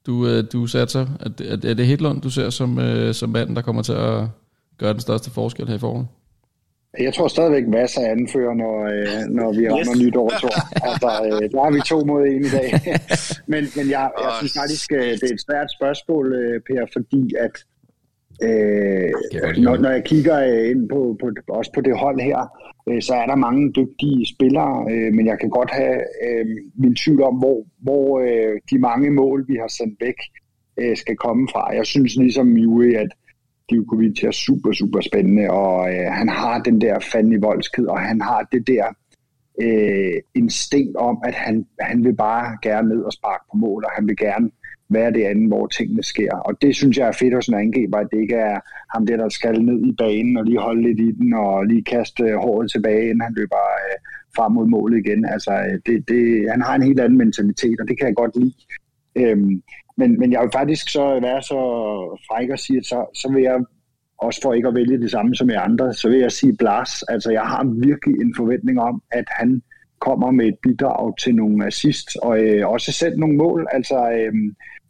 du, du satser? Er det, er det Hedlund, du ser som, som manden, der kommer til at gøre den største forskel her i foråret? Jeg tror stadigvæk masser af anfører, når, øh, når vi rammer yes. nytår, tror Altså, øh, der har vi to mod en i dag. men men jeg, jeg synes faktisk, øh, det er et svært spørgsmål, øh, Per, fordi at øh, når, når jeg kigger øh, ind på, på, også på det hold her, øh, så er der mange dygtige spillere, øh, men jeg kan godt have øh, min tvivl om, hvor, hvor øh, de mange mål, vi har sendt væk, øh, skal komme fra. Jeg synes ligesom Juri, at Djokovic er super, super spændende, og øh, han har den der fanden i voldsked, og han har det der øh, instinkt om, at han, han vil bare gerne ned og sparke på mål, og han vil gerne være det andet, hvor tingene sker. Og det synes jeg er fedt hos en angriber, at det ikke er ham der, der skal ned i banen og lige holde lidt i den og lige kaste øh, håret tilbage, inden han løber øh, frem mod målet igen. Altså, øh, det, det, han har en helt anden mentalitet, og det kan jeg godt lide. Øhm, men, men jeg vil faktisk så være så fræk og sige, at så, så vil jeg også for ikke at vælge det samme som i andre, så vil jeg sige Blas. Altså jeg har virkelig en forventning om, at han kommer med et bidrag til nogle assist, og øh, også selv nogle mål. Altså øh,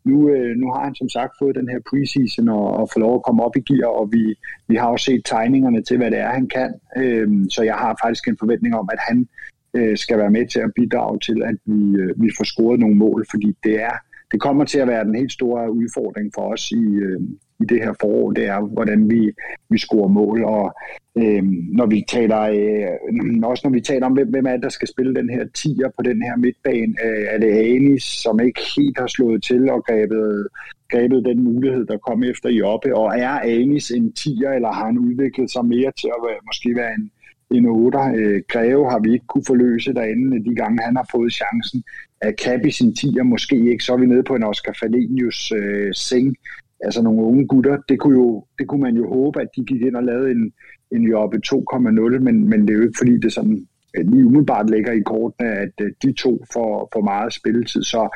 nu, øh, nu har han som sagt fået den her preseason og, og får lov at komme op i gear, og vi, vi har også set tegningerne til, hvad det er, han kan. Øh, så jeg har faktisk en forventning om, at han øh, skal være med til at bidrage til, at vi, øh, vi får scoret nogle mål, fordi det er det kommer til at være den helt store udfordring for os i, øh, i det her forår, det er, hvordan vi, vi scorer mål. Og øh, når vi taler, øh, også når vi taler om, hvem, hvem er det, der skal spille den her tier på den her midtbane, øh, er det Anis, som ikke helt har slået til og grebet, grebet den mulighed, der kom efter i oppe, og er Anis en tier, eller har han udviklet sig mere til at være, måske være en, en 8. Øh, Greve har vi ikke kunne forløse derinde de gange, han har fået chancen. Er Kabi sin 10'er måske ikke, så er vi nede på en Oscar Falenius øh, seng. Altså nogle unge gutter. Det kunne, jo, det kunne man jo håbe, at de gik ind og lavede en, en job 2,0, men, men det er jo ikke fordi, det sådan lige umiddelbart ligger i kortene, at de to får, får meget spilletid. Så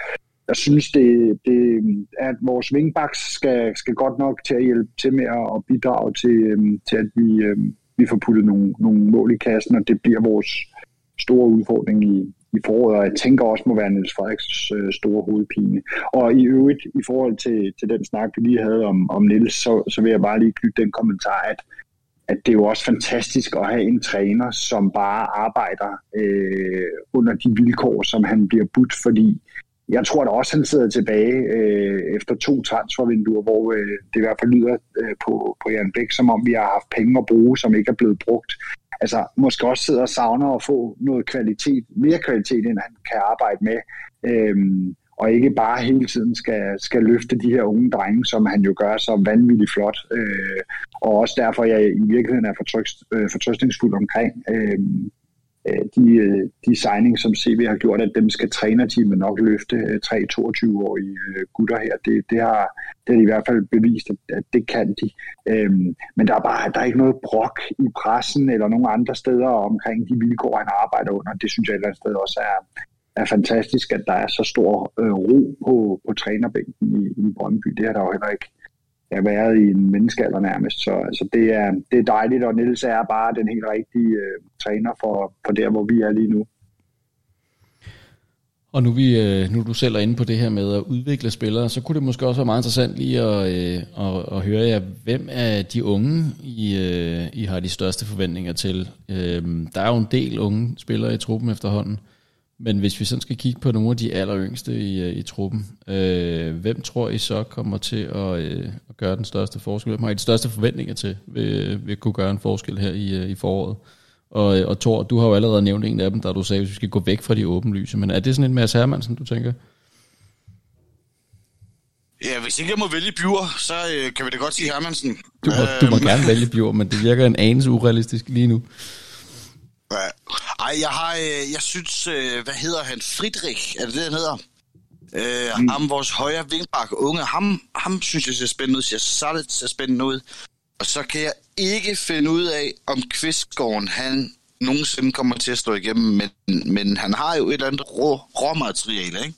jeg synes, det, det at vores wingbacks skal, skal godt nok til at hjælpe til med at bidrage til, øhm, til at vi, øhm, vi får puttet nogle, nogle mål i kassen, og det bliver vores store udfordring i, i foråret, og jeg tænker også må være Niels Frederiks øh, store hovedpine. Og i øvrigt, i forhold til, til den snak, vi lige havde om, om Niels, så, så vil jeg bare lige knytte den kommentar, at, at det er jo også fantastisk at have en træner, som bare arbejder øh, under de vilkår, som han bliver budt, fordi jeg tror da også, han sidder tilbage øh, efter to transfervinduer, hvor øh, det i hvert fald lyder øh, på, på Jan Bæk, som om vi har haft penge at bruge, som ikke er blevet brugt. Altså måske også sidder og savner at få noget kvalitet, mere kvalitet, end han kan arbejde med. Øh, og ikke bare hele tiden skal, skal løfte de her unge drenge, som han jo gør så vanvittigt flot. Øh, og også derfor jeg i virkeligheden er fortrøst, øh, fortrøstningsfuld omkring øh, øh de, øh, de signings, som CV har gjort, at dem skal trænerteamet nok løfte øh, tre 22-årige øh, gutter her. Det, det, har, det har de i hvert fald bevist, at, at det kan de. Øhm, men der er bare der er ikke noget brok i pressen eller nogen andre steder omkring de vilkår, han arbejder under. Det synes jeg et eller andet sted også er, er fantastisk, at der er så stor øh, ro på, på trænerbænken i, i Brøndby. Det har der jo heller ikke er været i en menneskealder nærmest. Så altså, det, er, det er dejligt, og Niels er bare den helt rigtige øh, træner for, for der, hvor vi er lige nu. Og nu, vi, øh, nu du selv er inde på det her med at udvikle spillere, så kunne det måske også være meget interessant lige at, øh, at, at høre jer, hvem af de unge, I, øh, I har de største forventninger til? Der er jo en del unge spillere i truppen efterhånden. Men hvis vi sådan skal kigge på nogle af de aller yngste i, øh, i truppen, øh, hvem tror I så kommer til at, øh, at gøre den største forskel? Hvem har I de største forventninger til, vil, vil kunne gøre en forskel her i, øh, i foråret? Og, øh, og Thor, du har jo allerede nævnt en af dem, der du sagde, at vi skal gå væk fra de åbenlyse. Men er det sådan en Mads Hermansen, du tænker? Ja, hvis ikke jeg må vælge Bjur, så øh, kan vi da godt sige Hermansen. Du må, du må øhm. gerne vælge Bjur, men det virker en anelse urealistisk lige nu. Ja. Ej, jeg har, øh, jeg synes, øh, hvad hedder han? Friedrich, er det det, han hedder? Øh, mm. Ham, vores højre vingbak, unge, ham, ham synes jeg ser spændende ud, ser så ser spændende ud. Og så kan jeg ikke finde ud af, om Kvistgården, han nogensinde kommer til at stå igennem, men, men han har jo et eller andet rå, råmateriale, ikke?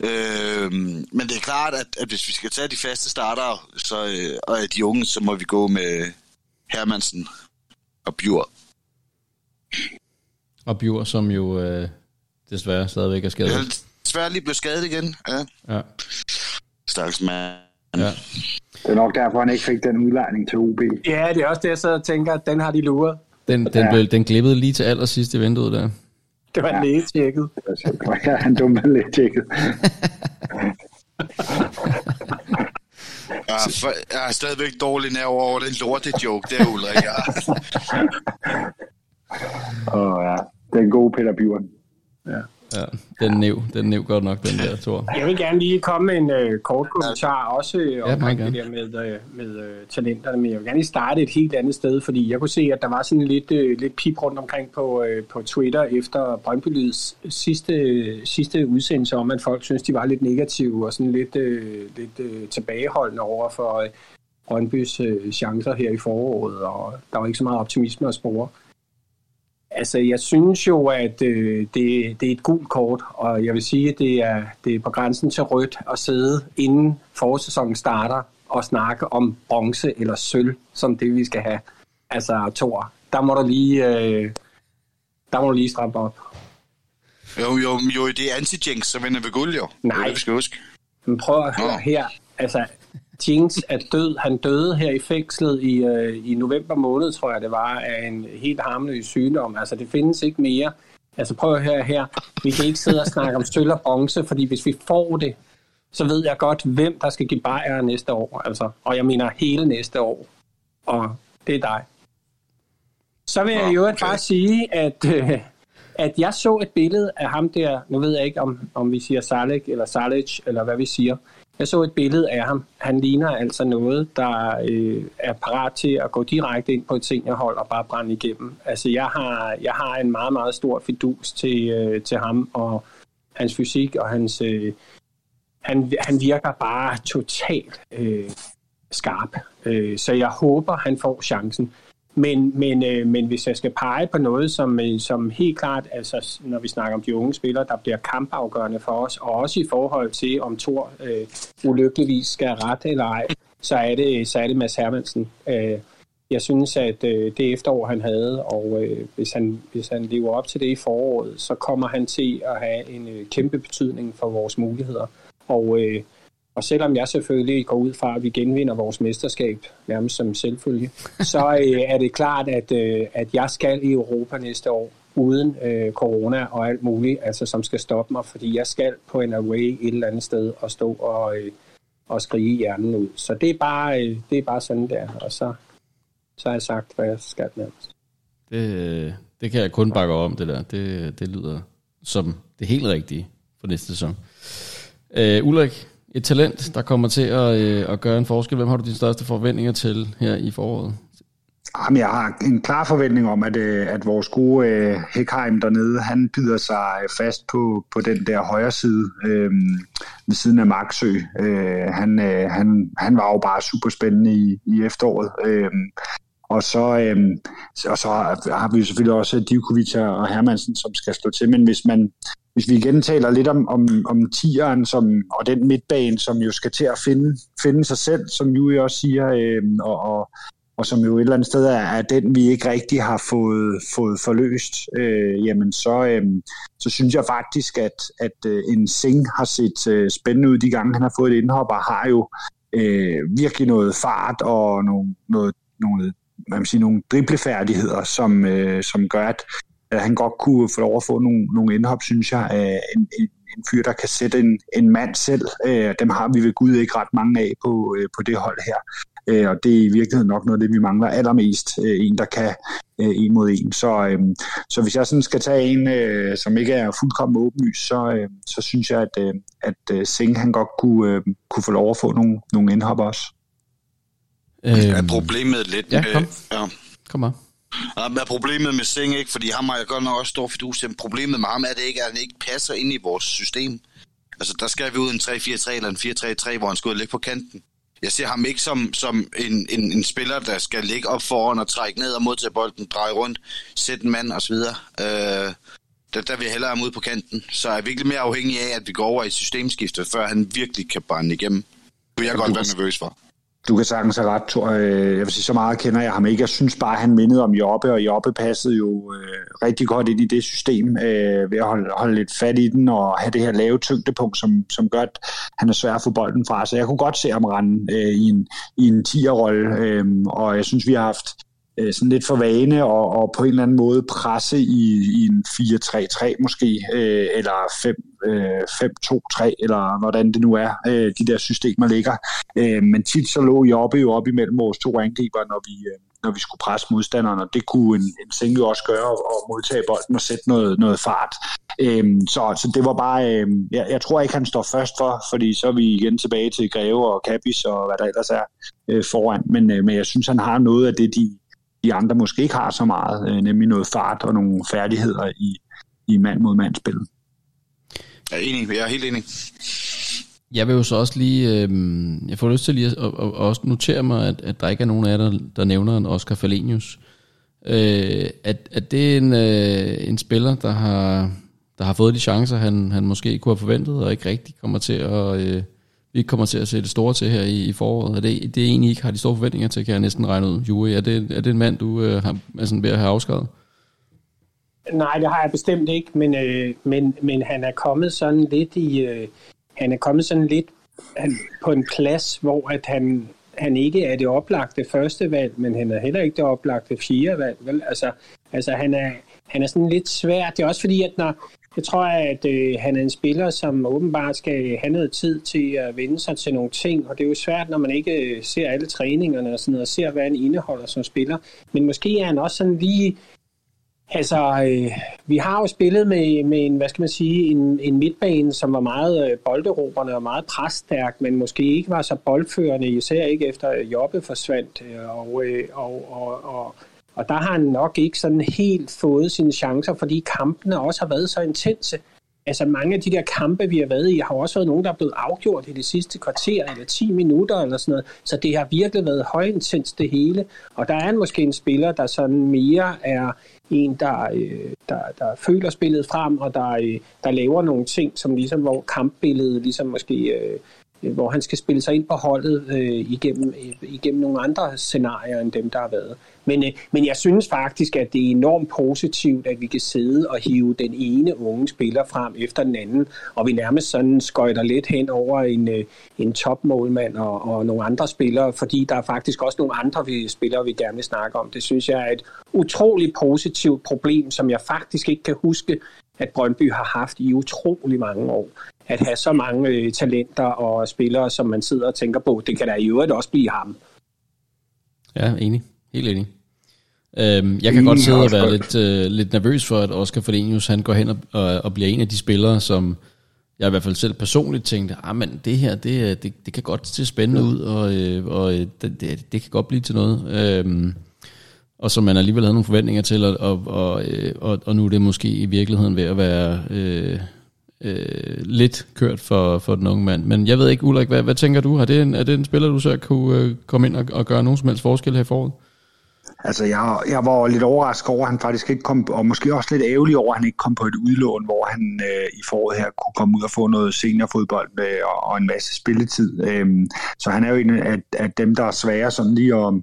Øh, men det er klart, at, at hvis vi skal tage de faste starter så, øh, og de unge, så må vi gå med Hermansen og Bjur. Og Bjur, som jo øh, desværre stadigvæk er skadet. Ja, desværre lige blev skadet igen. Ja. ja. Stakkels mand. Ja. Det er nok derfor, han ikke fik den udlejning til UB. Ja, det er også det, jeg så tænker, at den har de luret. Den, den, ja. blev, den glippede lige til allersidst i vinduet der. Det var ja. lægetjekket. Ja, han dumme lægetjekket. jeg, er, jeg er stadigvæk dårlig nerve over den lorte joke der, Ulrik. Ja. Åh oh, ja, den gode Peter Bjørn. Ja. Ja, den nev, den nev godt nok, den der, Thor. Jeg vil gerne lige komme med en uh, kort kommentar, også uh, ja, omkring det der med, uh, med uh, talenterne, men jeg vil gerne lige starte et helt andet sted, fordi jeg kunne se, at der var sådan lidt, uh, lidt pip rundt omkring på, uh, på Twitter efter Brøndby sidste, sidste udsendelse om, at folk synes, de var lidt negative og sådan lidt, uh, lidt uh, tilbageholdende over for uh, Brøndbys uh, chancer her i foråret, og der var ikke så meget optimisme at spore. Altså, jeg synes jo, at øh, det, det er et gult kort, og jeg vil sige, at det er, det er på grænsen til rødt at sidde inden forsæsonen starter og snakke om bronze eller sølv, som det vi skal have. Altså, Thor, der må du lige, øh, der må du lige stramme op. Jo, jo, jo, det er anti som vinder ved guld, jo. Nej. Det vi skal huske. Men prøv at høre her. Altså, Jinx er død. Han døde her i fængslet i, øh, i november måned, tror jeg det var, af en helt harmløs sygdom. Altså, det findes ikke mere. Altså, prøv at høre her. Vi kan ikke sidde og snakke om sølv og bronze, fordi hvis vi får det, så ved jeg godt, hvem der skal give bajer næste år. Altså, og jeg mener hele næste år. Og det er dig. Så vil jeg jo okay. bare sige, at, øh, at jeg så et billede af ham der, nu ved jeg ikke, om, om vi siger Salek eller Salic, eller hvad vi siger. Jeg så et billede af ham. Han ligner altså noget, der øh, er parat til at gå direkte ind på et seniorhold og bare brænde igennem. Altså, jeg har, jeg har en meget, meget stor fidus til, øh, til ham og hans fysik og hans... Øh, han, han virker bare totalt øh, skarp. Øh, så jeg håber, han får chancen. Men, men, øh, men hvis jeg skal pege på noget, som, øh, som helt klart, altså når vi snakker om de unge spillere, der bliver kampafgørende for os, og også i forhold til, om Thor øh, ulykkeligvis skal rette eller ej, så er det, så er det Mads Hermansen. Øh, jeg synes, at øh, det efterår, han havde, og øh, hvis, han, hvis han lever op til det i foråret, så kommer han til at have en øh, kæmpe betydning for vores muligheder. Og øh, og selvom jeg selvfølgelig går ud fra, at vi genvinder vores mesterskab nærmest som selvfølge, så øh, er det klart, at, øh, at jeg skal i Europa næste år uden øh, corona og alt muligt, altså som skal stoppe mig, fordi jeg skal på en away et eller andet sted og stå og, øh, og skrige hjernen ud. Så det er bare, øh, det er bare sådan der, og så, så har jeg sagt, hvad jeg skal nærmest. Det, det kan jeg kun bakke om, det der. Det, det lyder som det helt rigtige for næste sæson. Øh, Ulrik, et talent, der kommer til at, øh, at gøre en forskel. Hvem har du dine største forventninger til her i foråret? Jamen, jeg har en klar forventning om, at, øh, at vores gode øh, Hekheim dernede, han bider sig fast på, på den der højre side øh, ved siden af Marksø. Øh, han, øh, han, han var jo bare super spændende i, i efteråret. Øh, og så, øh, og så har vi jo selvfølgelig også Divkovic og Hermansen, som skal slå til. Men hvis man, hvis vi igen taler lidt om, om, om tieren som, og den midtbane, som jo skal til at finde, finde sig selv, som Juri også siger, øh, og, og, og som jo et eller andet sted er, er den, vi ikke rigtig har fået, fået forløst, øh, jamen så, øh, så synes jeg faktisk, at, at øh, en Sing har set øh, spændende ud de gange, han har fået et indhop, og har jo øh, virkelig noget fart og nogle, noget, noget, man sige, nogle driblefærdigheder, som, øh, som gør, at at han godt kunne få lov at få nogle, nogle indhop, synes jeg, af en, en, en fyr, der kan sætte en, en mand selv. Øh, dem har vi ved Gud ikke ret mange af på, øh, på det hold her. Øh, og det er i virkeligheden nok noget af det, vi mangler allermest. Øh, en, der kan øh, en mod en. Så, øh, så hvis jeg sådan skal tage en, øh, som ikke er fuldkommen åbenlys, så, øh, så synes jeg, at, øh, at øh, Singh han godt kunne, øh, kunne få lov at få nogle, nogle indhop også. Øh, er problemet lidt... Ja, kom. Øh, ja. Kom med. Ja, men problemet med Seng, ikke, fordi ham har jeg godt nok også stor fidus til, problemet med ham er det ikke, at han ikke passer ind i vores system. Altså, der skal vi ud en 3-4-3 eller en 4-3-3, hvor han skal ligge på kanten. Jeg ser ham ikke som, som en, en, en spiller, der skal ligge op foran og trække ned og modtage bolden, dreje rundt, sætte en mand osv. Øh, der, der vil jeg hellere have ud på kanten. Så er jeg virkelig mere afhængig af, at vi går over i systemskiftet, før han virkelig kan brænde igennem. Det vil jeg godt være nervøs for. Du kan sagtens have ret, Thor. Jeg vil sige, så meget kender jeg ham ikke. Jeg synes bare, at han mindede om Jobbe, og Jobbe passede jo øh, rigtig godt ind i det system øh, ved at holde, holde lidt fat i den og have det her lave tyngdepunkt, som, som gør, at han er svær at få bolden fra. Så jeg kunne godt se ham rende øh, i en, i en 10'er-rolle, øh, og jeg synes, vi har haft øh, sådan lidt for vane og, og på en eller anden måde presse i, i en 4-3-3 måske, øh, eller 5, øh, 5-2-3, eller hvordan det nu er, øh, de der systemer ligger. Øh, men tit så lå I oppe jo op imellem vores to angriber, når vi, øh, når vi skulle presse modstanderen, og det kunne en, en Seng jo også gøre, og modtage bolden og sætte noget, noget fart. Øhm, så, så det var bare, øhm, jeg, jeg tror ikke, han står først for, fordi så er vi igen tilbage til Greve og Kabis og hvad der ellers er øh, foran. Men, øh, men jeg synes, han har noget af det, de, de andre måske ikke har så meget, øh, nemlig noget fart og nogle færdigheder i, i mand mod mand spil. Jeg er enig, jeg er helt enig. Jeg vil jo så også lige, øh, jeg får lyst til lige at, at, at også notere mig, at, at der ikke er nogen af jer, der, der nævner en Oscar Falenius. Øh, at, at det er en, øh, en spiller, der har, der har fået de chancer, han, han måske kunne have forventet, og ikke rigtig kommer til at, øh, vi ikke kommer til at se det store til her i, i foråret. Er det, det er egentlig ikke har de store forventninger til, kan jeg næsten regne ud. Juri, er det, er det en mand, du øh, har, er sådan ved at have afskrevet? Nej, det har jeg bestemt ikke, men, øh, men, men han er kommet sådan lidt i, øh, han er kommet sådan lidt han, på en plads, hvor at han, han ikke er det oplagte første valg, men han er heller ikke det oplagte fjerde valg. Vel? Altså, altså han, er, han er sådan lidt svær. Det er også fordi, at når, jeg tror, at øh, han er en spiller, som åbenbart skal have noget tid til at vende sig til nogle ting, og det er jo svært, når man ikke øh, ser alle træningerne og sådan noget, og ser, hvad han indeholder som spiller. Men måske er han også sådan lige Altså, øh, vi har jo spillet med, med en, hvad skal man sige, en, en midtbane, som var meget øh, bolderobrende og meget presstærk, men måske ikke var så boldførende, især ikke efter Jobbe forsvandt. Øh, og, øh, og, og, og, og der har han nok ikke sådan helt fået sine chancer, fordi kampene også har været så intense. Altså mange af de der kampe, vi har været i, har også været nogen, der er blevet afgjort i det sidste kvarter eller 10 minutter eller sådan noget. Så det har virkelig været højintens det hele. Og der er måske en spiller, der sådan mere er en, der, øh, der, der føler spillet frem, og der, øh, der laver nogle ting, som ligesom, hvor kampbilledet ligesom måske øh, Øh, hvor han skal spille sig ind på holdet øh, igennem, øh, igennem nogle andre scenarier end dem, der har været. Men, øh, men jeg synes faktisk, at det er enormt positivt, at vi kan sidde og hive den ene unge spiller frem efter den anden, og vi nærmest sådan skøjter lidt hen over en, øh, en topmålmand og, og nogle andre spillere, fordi der er faktisk også nogle andre vi, spillere, vi gerne vil snakke om. Det synes jeg er et utroligt positivt problem, som jeg faktisk ikke kan huske, at Brøndby har haft i utrolig mange år at have så mange øh, talenter og spillere, som man sidder og tænker på, det kan da i øvrigt også blive ham. Ja, enig. Helt enig. Øhm, jeg kan godt sidde og være lidt, øh, lidt nervøs for, at Oscar Fordenius, han går hen og, og, og bliver en af de spillere, som jeg i hvert fald selv personligt tænkte, ah, men det her, det, det, det kan godt se spændende ud, og, øh, og øh, det, det, det kan godt blive til noget. Øhm, og som man alligevel havde nogle forventninger til, og, og, og, øh, og, og nu er det måske i virkeligheden ved at være... Øh, øh, lidt kørt for, for den unge mand. Men jeg ved ikke, Ulrik, hvad, hvad tænker du? Er det, en, er det en spiller, du så kunne øh, komme ind og, og gøre nogen som helst forskel her i foråret? Altså, jeg, jeg var lidt overrasket over, at han faktisk ikke kom, og måske også lidt ærgerlig over, at han ikke kom på et udlån, hvor han øh, i foråret her kunne komme ud og få noget seniorfodbold med, og, og en masse spilletid. Øhm, så han er jo en af, af dem, der er svære sådan lige at,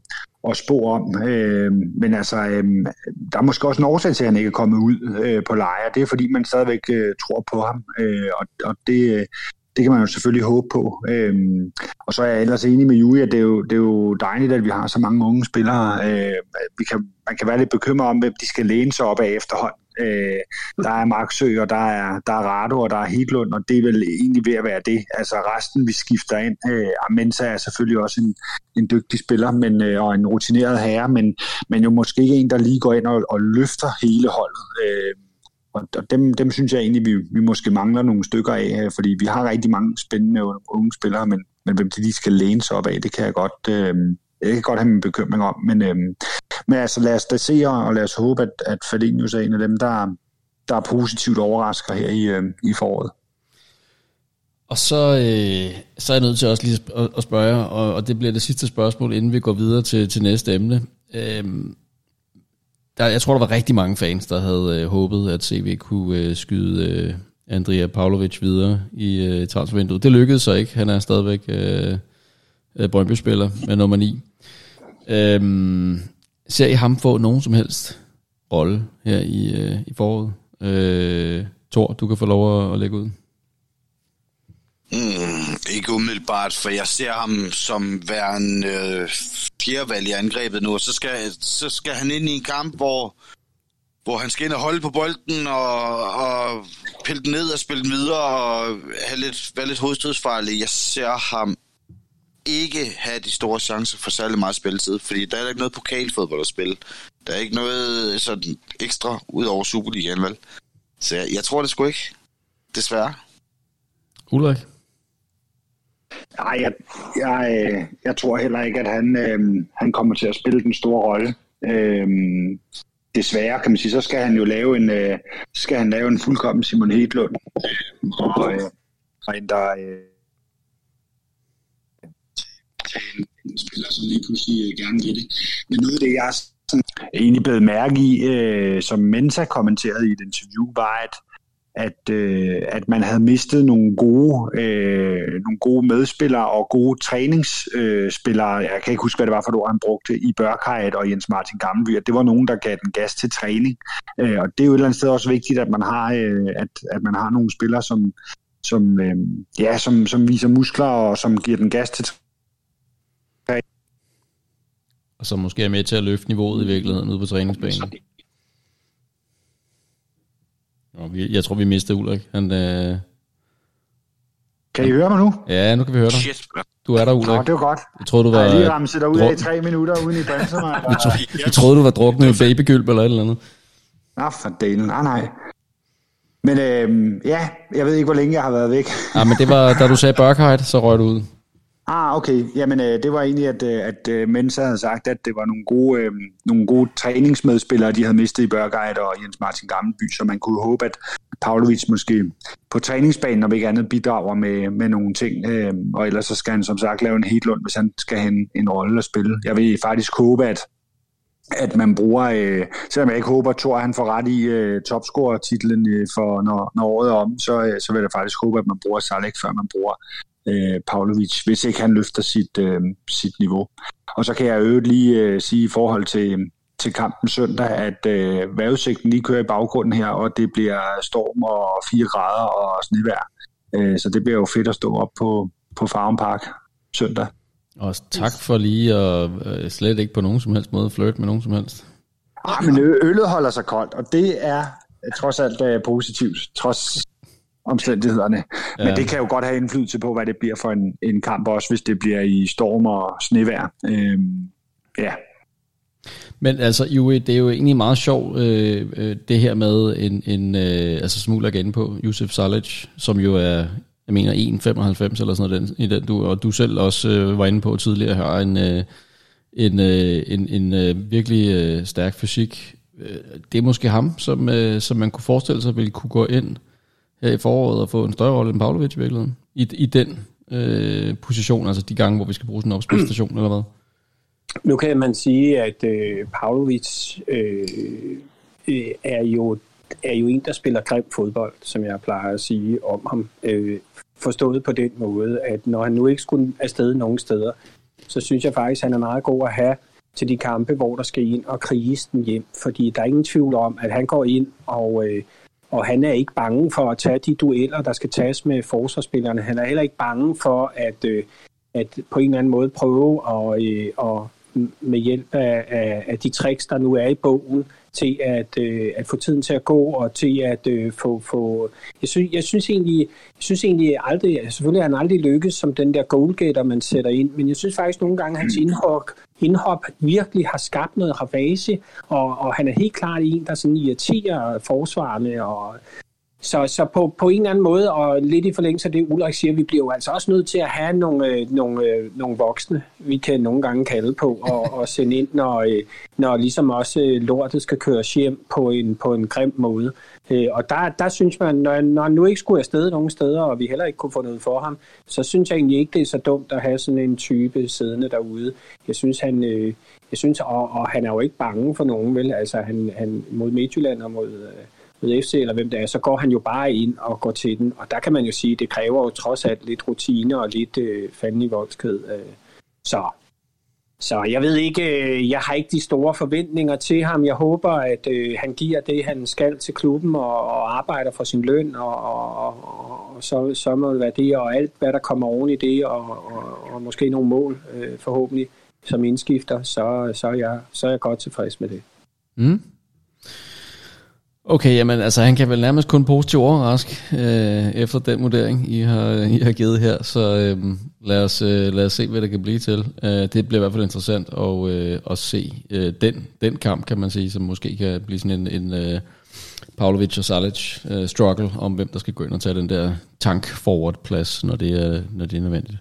at spå om. Øh, men altså, øh, der er måske også en årsag til, at han ikke er kommet ud øh, på lejre. Det er, fordi man stadigvæk øh, tror på ham, øh, og, og det, det kan man jo selvfølgelig håbe på. Øhm, og så er jeg ellers enig med Julia, det er, jo, det er jo dejligt, at vi har så mange unge spillere. Øh, vi kan, man kan være lidt bekymret om, hvem de skal læne sig op af efterhånden. Øh, der er Marksø, og der er, der er Rado, og der er Hitlund, og det er vel egentlig ved at være det. Altså resten, vi skifter ind. Øh, Amensa er selvfølgelig også en, en dygtig spiller men, øh, og en rutineret herre, men, men jo måske ikke en, der lige går ind og, og løfter hele holdet. Øh, og dem, dem synes jeg egentlig, vi, vi måske mangler nogle stykker af, fordi vi har rigtig mange spændende unge spillere, men, men hvem de lige skal læne sig op af, det kan jeg godt, øh, jeg kan godt have min bekymring om. Men, øh, men altså lad os da se, og lad os håbe, at, at Fadenius er en af dem, der, der er positivt overrasker her i, øh, i foråret. Og så, øh, så er jeg nødt til også lige at, at spørge, og, og det bliver det sidste spørgsmål, inden vi går videre til, til næste emne. Øh, der, jeg tror, der var rigtig mange fans, der havde øh, håbet, at CV kunne øh, skyde øh, Andrea Pavlovic videre i øh, transfervinduet. Det lykkedes så ikke. Han er stadigvæk øh, øh, Brøndby-spiller med nummer 9. Øhm, ser I ham få nogen som helst rolle her i, øh, i foråret? Øh, Thor, du kan få lov at, at lægge ud. Mm, ikke umiddelbart, for jeg ser ham som værende øh, fjerdevalg i angrebet nu, og så skal, så skal han ind i en kamp, hvor, hvor han skal ind og holde på bolden og, og pille den ned og spille den videre og have lidt, være lidt hovedstødsfarlig. Jeg ser ham ikke have de store chancer for særlig meget spilletid, fordi der er ikke noget pokalfodbold at spille. Der er ikke noget sådan ekstra ud over Superligaen, vel? Så jeg, jeg tror det sgu ikke, desværre. Ulrik? Nej, jeg, jeg, jeg tror heller ikke, at han, øh, han kommer til at spille den store rolle. Øh, desværre, kan man sige, så skal han jo lave en, øh, skal han lave en fuldkommen Simon Hedlund. Og, øh, og øh, en, der øh, en spiller, som lige pludselig øh, gerne vil det. Men noget af det, jeg sådan, egentlig blevet mærke i, øh, som Mensa kommenterede i et interview, var, at at, øh, at man havde mistet nogle gode, øh, nogle gode medspillere og gode træningsspillere. Øh, jeg kan ikke huske, hvad det var for et ord, han brugte i Børkajt og Jens Martin Gammelby, at det var nogen, der gav den gas til træning. Øh, og det er jo et eller andet sted også vigtigt, at man har, øh, at, at man har nogle spillere, som, som, øh, ja, som, som viser muskler og som giver den gas til træning. Og som måske er med til at løfte niveauet i virkeligheden ude på træningsbanen. Jeg tror, vi mistede Ulrik. Han, øh... Kan I høre mig nu? Ja, nu kan vi høre dig. Shit, Du er der, Ulrik. Nå, det var godt. Jeg troede, du var... Jeg har lige ramset dig ud af i tre minutter, uden I bremser mig. Jeg, tro, jeg troede, du var druknet i babygylp eller et eller andet. Nå, for delen. Nej, nej. Men øh, ja, jeg ved ikke, hvor længe jeg har været væk. Ja, men det var, da du sagde Burkhardt, så røg du ud. Ah, okay. Jamen, øh, det var egentlig, at, øh, at øh, Mensa havde sagt, at det var nogle gode, øh, nogle gode træningsmedspillere, de havde mistet i Børgeit og Jens Martin Gammelby, så man kunne håbe, at Pavlovic måske på træningsbanen, om ikke andet, bidrager med, med nogle ting. Øh, og ellers så skal han som sagt lave en Hedlund, hvis han skal have en, en rolle at spille. Jeg vil faktisk håbe, at at man bruger, øh, selvom jeg ikke håber, at Thor han får ret i øh, topscorer-titlen øh, for når, når året er om, så, øh, så vil jeg faktisk håbe, at man bruger Salek, før man bruger øh, Pavlovic, hvis ikke han løfter sit, øh, sit niveau. Og så kan jeg øvrigt lige øh, sige i forhold til, til kampen søndag, at øh, vejrudsigten lige kører i baggrunden her, og det bliver storm og 4 grader og snevejr. Øh, så det bliver jo fedt at stå op på, på Farm Park søndag. Og tak for lige at øh, slet ikke på nogen som helst måde flirt med nogen som helst. Ah, men ø- øllet holder sig koldt, og det er øh, trods alt uh, positivt, trods omstændighederne. Ja. Men det kan jo godt have indflydelse på, hvad det bliver for en, en kamp, også hvis det bliver i storm og snevejr. Øhm, ja, Men altså, Juri, det er jo egentlig meget sjovt, øh, øh, det her med en, en øh, altså smugler igen på, Yusuf Salic, som jo er, jeg mener, 1,95 eller sådan noget, den, i den du, og du selv også øh, var inde på tidligere, har en, øh, en, øh, en, en øh, virkelig øh, stærk fysik. Øh, det er måske ham, som, øh, som man kunne forestille sig ville kunne gå ind her i foråret at få en større rolle end Pavlovic i virkeligheden, i, i den øh, position, altså de gange, hvor vi skal bruge sådan en opspilstation, eller hvad? Nu kan man sige, at øh, Pavlovic øh, øh, er, jo, er jo en, der spiller grim fodbold, som jeg plejer at sige om ham. Øh, forstået på den måde, at når han nu ikke skulle afsted nogen steder, så synes jeg faktisk, at han er meget god at have til de kampe, hvor der skal ind og kriges den hjem. Fordi der er ingen tvivl om, at han går ind, og, øh, og han er ikke bange for at tage de dueller, der skal tages med forsvarsspillerne. Han er heller ikke bange for at, øh, at på en eller anden måde prøve at, øh, at med hjælp af, af, af de tricks, der nu er i bogen, til at, øh, at få tiden til at gå, og til at øh, få... få jeg, synes, jeg, synes egentlig, jeg synes egentlig aldrig... Altså, selvfølgelig har han aldrig lykkes som den der goalgetter, man sætter ind, men jeg synes faktisk nogle gange, at hans indhop, indhop virkelig har skabt noget ravage, og, og han er helt klart en, der sådan irriterer forsvarerne, og så, så på, på en eller anden måde, og lidt i forlængelse af det, Ulrik siger, vi bliver jo altså også nødt til at have nogle, øh, nogle, øh, nogle voksne, vi kan nogle gange kalde på, og, og sende ind, når, øh, når ligesom også øh, lortet skal køres hjem på en, på en grim måde. Øh, og der, der synes man, når, når han nu ikke skulle afsted nogen steder, og vi heller ikke kunne få noget for ham, så synes jeg egentlig ikke, det er så dumt at have sådan en type siddende derude. Jeg synes, han... Øh, jeg synes, og, og han er jo ikke bange for nogen, vel? Altså, han, han mod Midtjylland og mod... Øh, ved FC, eller hvem det er, så går han jo bare ind og går til den. Og der kan man jo sige, det kræver jo trods alt lidt rutine og lidt øh, fanden i voldsked. Øh. Så, så jeg ved ikke, øh, jeg har ikke de store forventninger til ham. Jeg håber, at øh, han giver det, han skal til klubben og, og arbejder for sin løn, og, og, og, og så, så må det være det, og alt, hvad der kommer oven i det, og, og, og måske nogle mål, øh, forhåbentlig, som indskifter, så, så, er jeg, så er jeg godt tilfreds med det. Mm. Okay, jamen altså han kan vel nærmest kun positivt overraske øh, efter den vurdering, I har, I har givet her, så øh, lad, os, øh, lad os se, hvad det kan blive til. Øh, det bliver i hvert fald interessant at, øh, at se øh, den, den kamp, kan man sige, som måske kan blive sådan en, en øh, Pavlovic og Salic øh, struggle om, hvem der skal gå ind og tage den der tank forward plads, når det er, når det er nødvendigt.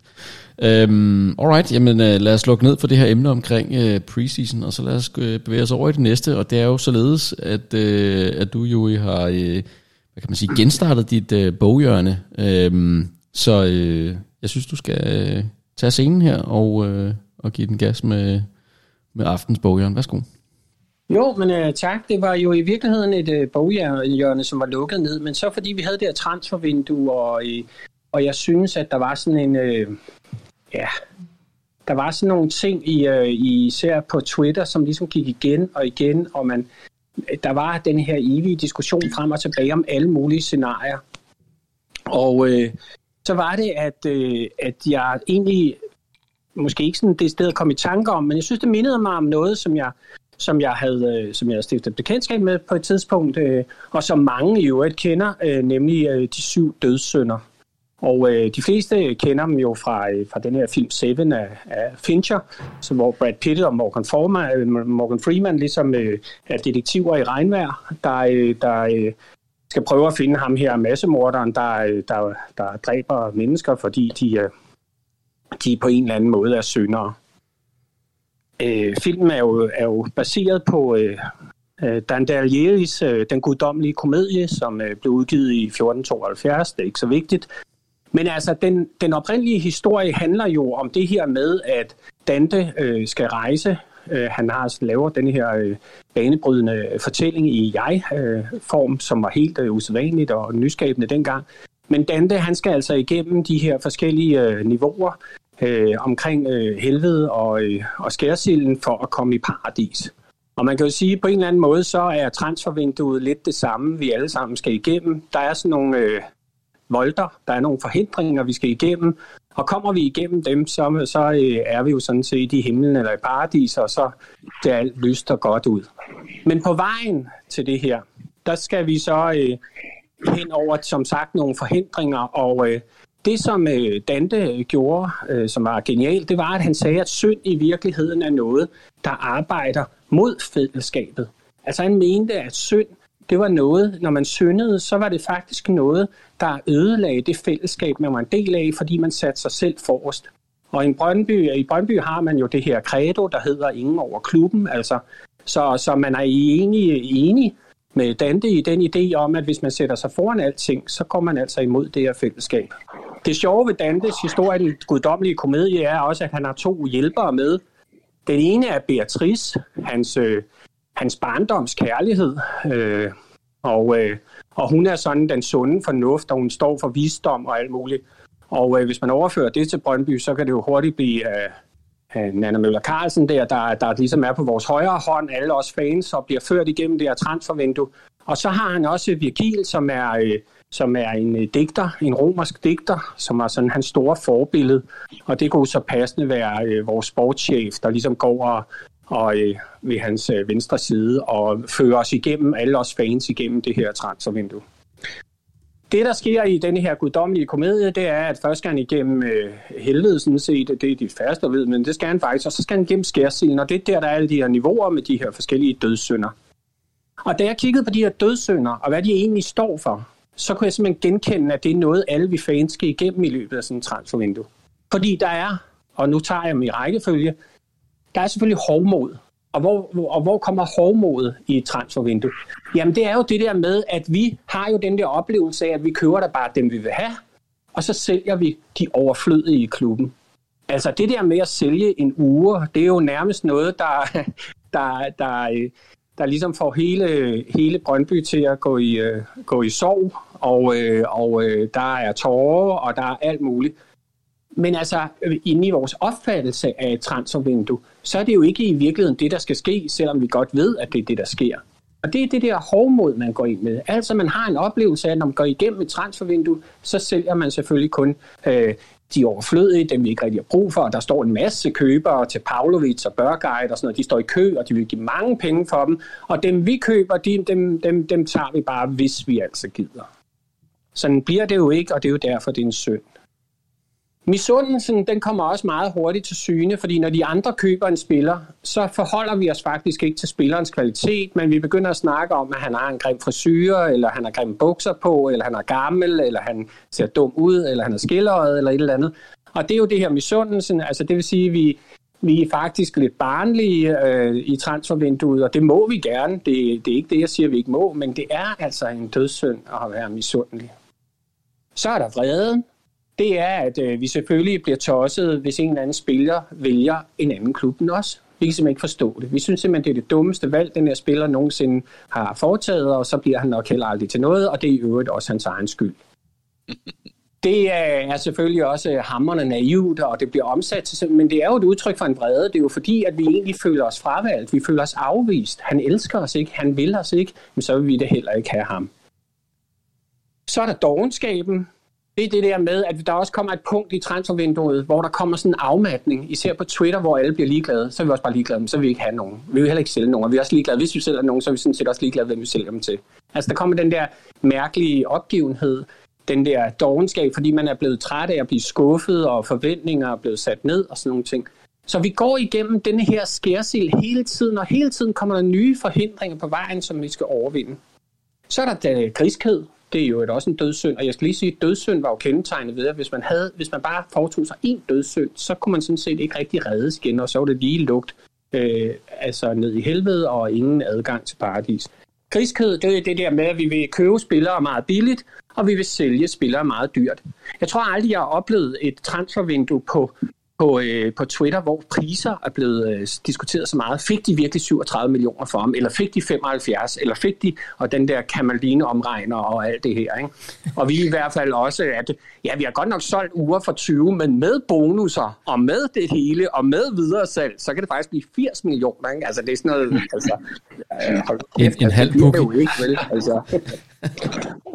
Øhm, alright, jamen øh, lad os lukke ned for det her emne omkring øh, preseason, og så lad os øh, bevæge os over i det næste, og det er jo således, at, øh, at du jo har, øh, hvad kan man sige, genstartet dit øh, boghjørne, øhm, så øh, jeg synes, du skal øh, tage scenen her og, øh, og give den gas med, med aftens boghjørne. Værsgo. Jo, men uh, tak. Det var jo i virkeligheden et uh, boghjørne, som var lukket ned, men så fordi vi havde det her transfervindue, og, uh, og jeg synes, at der var sådan en... Uh, ja, der var sådan nogle ting, i, øh, især på Twitter, som ligesom gik igen og igen, og man, der var den her evige diskussion frem og tilbage om alle mulige scenarier. Og øh, så var det, at, øh, at jeg egentlig måske ikke sådan det sted komme i tanke om, men jeg synes, det mindede mig om noget, som jeg som jeg havde, øh, som jeg havde stiftet bekendtskab med på et tidspunkt, øh, og som mange i øvrigt kender, øh, nemlig De syv dødssynder. Og øh, de fleste kender dem jo fra, øh, fra den her film Seven af, af Fincher, så hvor Brad Pitt og Morgan, Forma, øh, Morgan Freeman ligesom øh, er detektiver i regnvejr, der, øh, der øh, skal prøve at finde ham her massemorderen, der, øh, der, der dræber mennesker, fordi de, øh, de på en eller anden måde er syndere. Øh, filmen er jo, er jo baseret på øh, øh Dan Dalieris øh, Den guddommelige komedie, som øh, blev udgivet i 1472. Det er ikke så vigtigt. Men altså, den, den oprindelige historie handler jo om det her med, at Dante øh, skal rejse. Øh, han har altså lavet den her øh, banebrydende øh, fortælling i jeg-form, øh, som var helt øh, usædvanligt og nyskabende dengang. Men Dante, han skal altså igennem de her forskellige øh, niveauer øh, omkring øh, helvede og, øh, og skærsilden for at komme i paradis. Og man kan jo sige, at på en eller anden måde, så er transfervinduet lidt det samme, vi alle sammen skal igennem. Der er sådan nogle øh, volter, der er nogle forhindringer, vi skal igennem, og kommer vi igennem dem, så, så øh, er vi jo sådan set i himlen eller i paradis, og så det alt lyster godt ud. Men på vejen til det her, der skal vi så øh, hen over, som sagt, nogle forhindringer, og øh, det, som øh, Dante gjorde, øh, som var genialt, det var, at han sagde, at synd i virkeligheden er noget, der arbejder mod fællesskabet. Altså han mente, at synd det var noget, når man syndede, så var det faktisk noget, der ødelagde det fællesskab, man var en del af, fordi man satte sig selv forrest. Og i Brøndby, i Brøndby har man jo det her credo, der hedder ingen over klubben, altså, så, så man er enig, enig med Dante i den idé om, at hvis man sætter sig foran alting, så går man altså imod det her fællesskab. Det sjove ved Dantes historie, den guddommelige komedie, er også, at han har to hjælpere med. Den ene er Beatrice, hans øh, hans barndoms kærlighed. Øh, og, øh, og hun er sådan den sunde fornuft, og hun står for visdom og alt muligt. Og øh, hvis man overfører det til Brøndby, så kan det jo hurtigt blive øh, øh Nana Møller Carlsen der, der, der ligesom er på vores højre hånd, alle os fans, og bliver ført igennem det her transfervindue. Og så har han også Virgil, som er, øh, som er en øh, digter, en romersk digter, som er sådan hans store forbillede. Og det kunne så passende være øh, vores sportschef, der ligesom går og og øh, ved hans øh, venstre side og fører os igennem, alle os fans igennem det her transfervindue. Det, der sker i denne her guddommelige komedie, det er, at først skal han igennem øh, helvede, sådan set, det er de færreste, der ved, men det skal han faktisk, og så skal han igennem skærsilden, og det er der, der er alle de her niveauer med de her forskellige dødssynder. Og da jeg kiggede på de her dødssynder, og hvad de egentlig står for, så kunne jeg simpelthen genkende, at det er noget, alle vi fans skal igennem i løbet af sådan en transfervindue. Fordi der er, og nu tager jeg dem i rækkefølge, der er selvfølgelig hovmod. Og hvor, og hvor kommer hovmodet i et transfervindue? Jamen det er jo det der med, at vi har jo den der oplevelse af, at vi køber da bare dem, vi vil have, og så sælger vi de overflødige i klubben. Altså det der med at sælge en uge, det er jo nærmest noget, der, der, der, der ligesom får hele, hele Brøndby til at gå i, øh, gå i sov, og, øh, og øh, der er tårer, og der er alt muligt. Men altså, inde i vores opfattelse af et transfervindue, så er det jo ikke i virkeligheden det, der skal ske, selvom vi godt ved, at det er det, der sker. Og det er det der hovmod, man går ind med. Altså, man har en oplevelse af, at når man går igennem et transfervindue, så sælger man selvfølgelig kun øh, de overflødige, dem vi ikke rigtig har brug for. og Der står en masse købere til Pavlovic og Børgeit og sådan noget. De står i kø, og de vil give mange penge for dem. Og dem vi køber, de, dem, dem, dem tager vi bare, hvis vi altså gider. Sådan bliver det jo ikke, og det er jo derfor, det er en synd. Misundelsen, den kommer også meget hurtigt til syne, fordi når de andre køber en spiller, så forholder vi os faktisk ikke til spillerens kvalitet, men vi begynder at snakke om, at han har en grim frisyr, eller han har grimme bukser på, eller han er gammel, eller han ser dum ud, eller han er skilleret, eller et eller andet. Og det er jo det her misundelsen, altså det vil sige, at vi, vi er faktisk lidt barnlige øh, i transfervinduet, og det må vi gerne. Det, det er ikke det, jeg siger, vi ikke må, men det er altså en dødssynd at være misundelig. Så er der vreden, det er, at øh, vi selvfølgelig bliver tosset, hvis en eller anden spiller vælger en anden klub end os. Vi kan simpelthen ikke forstå det. Vi synes simpelthen, det er det dummeste valg, den her spiller nogensinde har foretaget, og så bliver han nok heller aldrig til noget, og det er i øvrigt også hans egen skyld. Det er selvfølgelig også hammerne naivt, og det bliver omsat til men det er jo et udtryk for en vrede. Det er jo fordi, at vi egentlig føler os fravalgt. Vi føler os afvist. Han elsker os ikke. Han vil os ikke. Men så vil vi det heller ikke have ham. Så er der dogenskaben det er det der med, at der også kommer et punkt i transfervinduet, hvor der kommer sådan en afmatning, især på Twitter, hvor alle bliver ligeglade, så er vi også bare ligeglade, men så vil vi ikke have nogen. Vi vil heller ikke sælge nogen, og vi er også ligeglade. Hvis vi sælger nogen, så er vi sådan set også ligeglade, hvem vi sælger dem til. Altså der kommer den der mærkelige opgivenhed, den der dogenskab, fordi man er blevet træt af at blive skuffet, og forventninger er blevet sat ned og sådan nogle ting. Så vi går igennem denne her skærsil hele tiden, og hele tiden kommer der nye forhindringer på vejen, som vi skal overvinde. Så er der griskhed, det er jo et, også en dødssynd, og jeg skal lige sige, at dødssynd var jo kendetegnet ved, at hvis man, havde, hvis man bare foretog sig en dødssynd, så kunne man sådan set ikke rigtig reddes igen, og så var det lige lugt øh, altså ned i helvede og ingen adgang til paradis. Griskhed, det er det der med, at vi vil købe spillere meget billigt, og vi vil sælge spillere meget dyrt. Jeg tror aldrig, jeg har oplevet et transfervindue på på, øh, på Twitter, hvor priser er blevet øh, diskuteret så meget. Fik de virkelig 37 millioner for ham, eller fik de 75, eller fik de, og den der Kamaline omregner og alt det her. Ikke? Og vi i hvert fald også, at ja, vi har godt nok solgt uger for 20, men med bonusser, og med det hele, og med videre salg, så kan det faktisk blive 80 millioner. Ikke? Altså det er sådan noget, altså, øh, hold, en, en halv jo ikke, vel? Altså.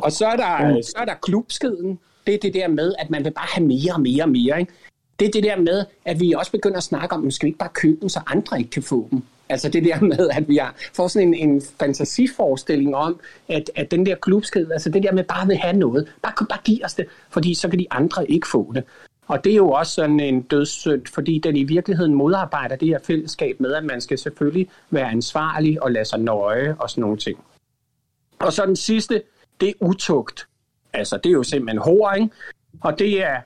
og så er, der, så er der klubskeden. Det er det der med, at man vil bare have mere og mere og mere. Ikke? Det er det der med, at vi også begynder at snakke om, at skal vi ikke bare købe dem, så andre ikke kan få dem. Altså det der med, at vi har, får sådan en, en fantasiforestilling om, at, at den der klubsked, altså det der med bare vil have noget, bare, bare give os det, fordi så kan de andre ikke få det. Og det er jo også sådan en dødssynd, fordi den i virkeligheden modarbejder det her fællesskab med, at man skal selvfølgelig være ansvarlig og lade sig nøje og sådan nogle ting. Og så den sidste, det er utugt. Altså det er jo simpelthen horing. Og det er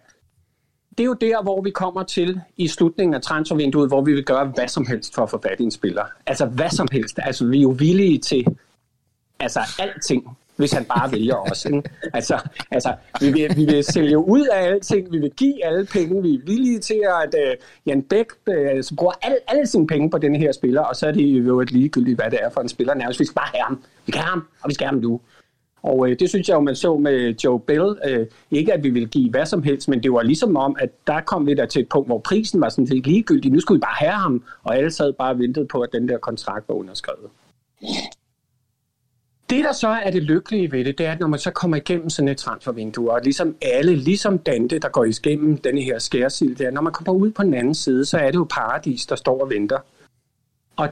det er jo der, hvor vi kommer til i slutningen af transfervinduet, hvor vi vil gøre hvad som helst for at få fat i en spiller. Altså hvad som helst. Altså vi er jo villige til altså alting, hvis han bare vælger os. Ikke? Altså, altså vi, vil, vi vil sælge ud af alting, vi vil give alle penge, vi er villige til, at uh, Jan Bæk øh, uh, så bruger alle, alle sine penge på den her spiller, og så er det jo et ligegyldigt, hvad det er for en spiller nærmest. Vi skal bare have ham. Vi kan have ham, og vi skal have ham nu. Og øh, det synes jeg jo, man så med Joe Bell. Øh, ikke at vi ville give hvad som helst, men det var ligesom om, at der kom vi der til et punkt, hvor prisen var sådan set ligegyldig. Nu skulle vi bare have ham, og alle sad bare og ventede på, at den der kontrakt var underskrevet. Det, der så er det lykkelige ved det, det er, at når man så kommer igennem sådan et transfervindue, og ligesom alle, ligesom Dante, der går igennem denne her skærsild, der, når man kommer ud på den anden side, så er det jo paradis, der står og venter. Og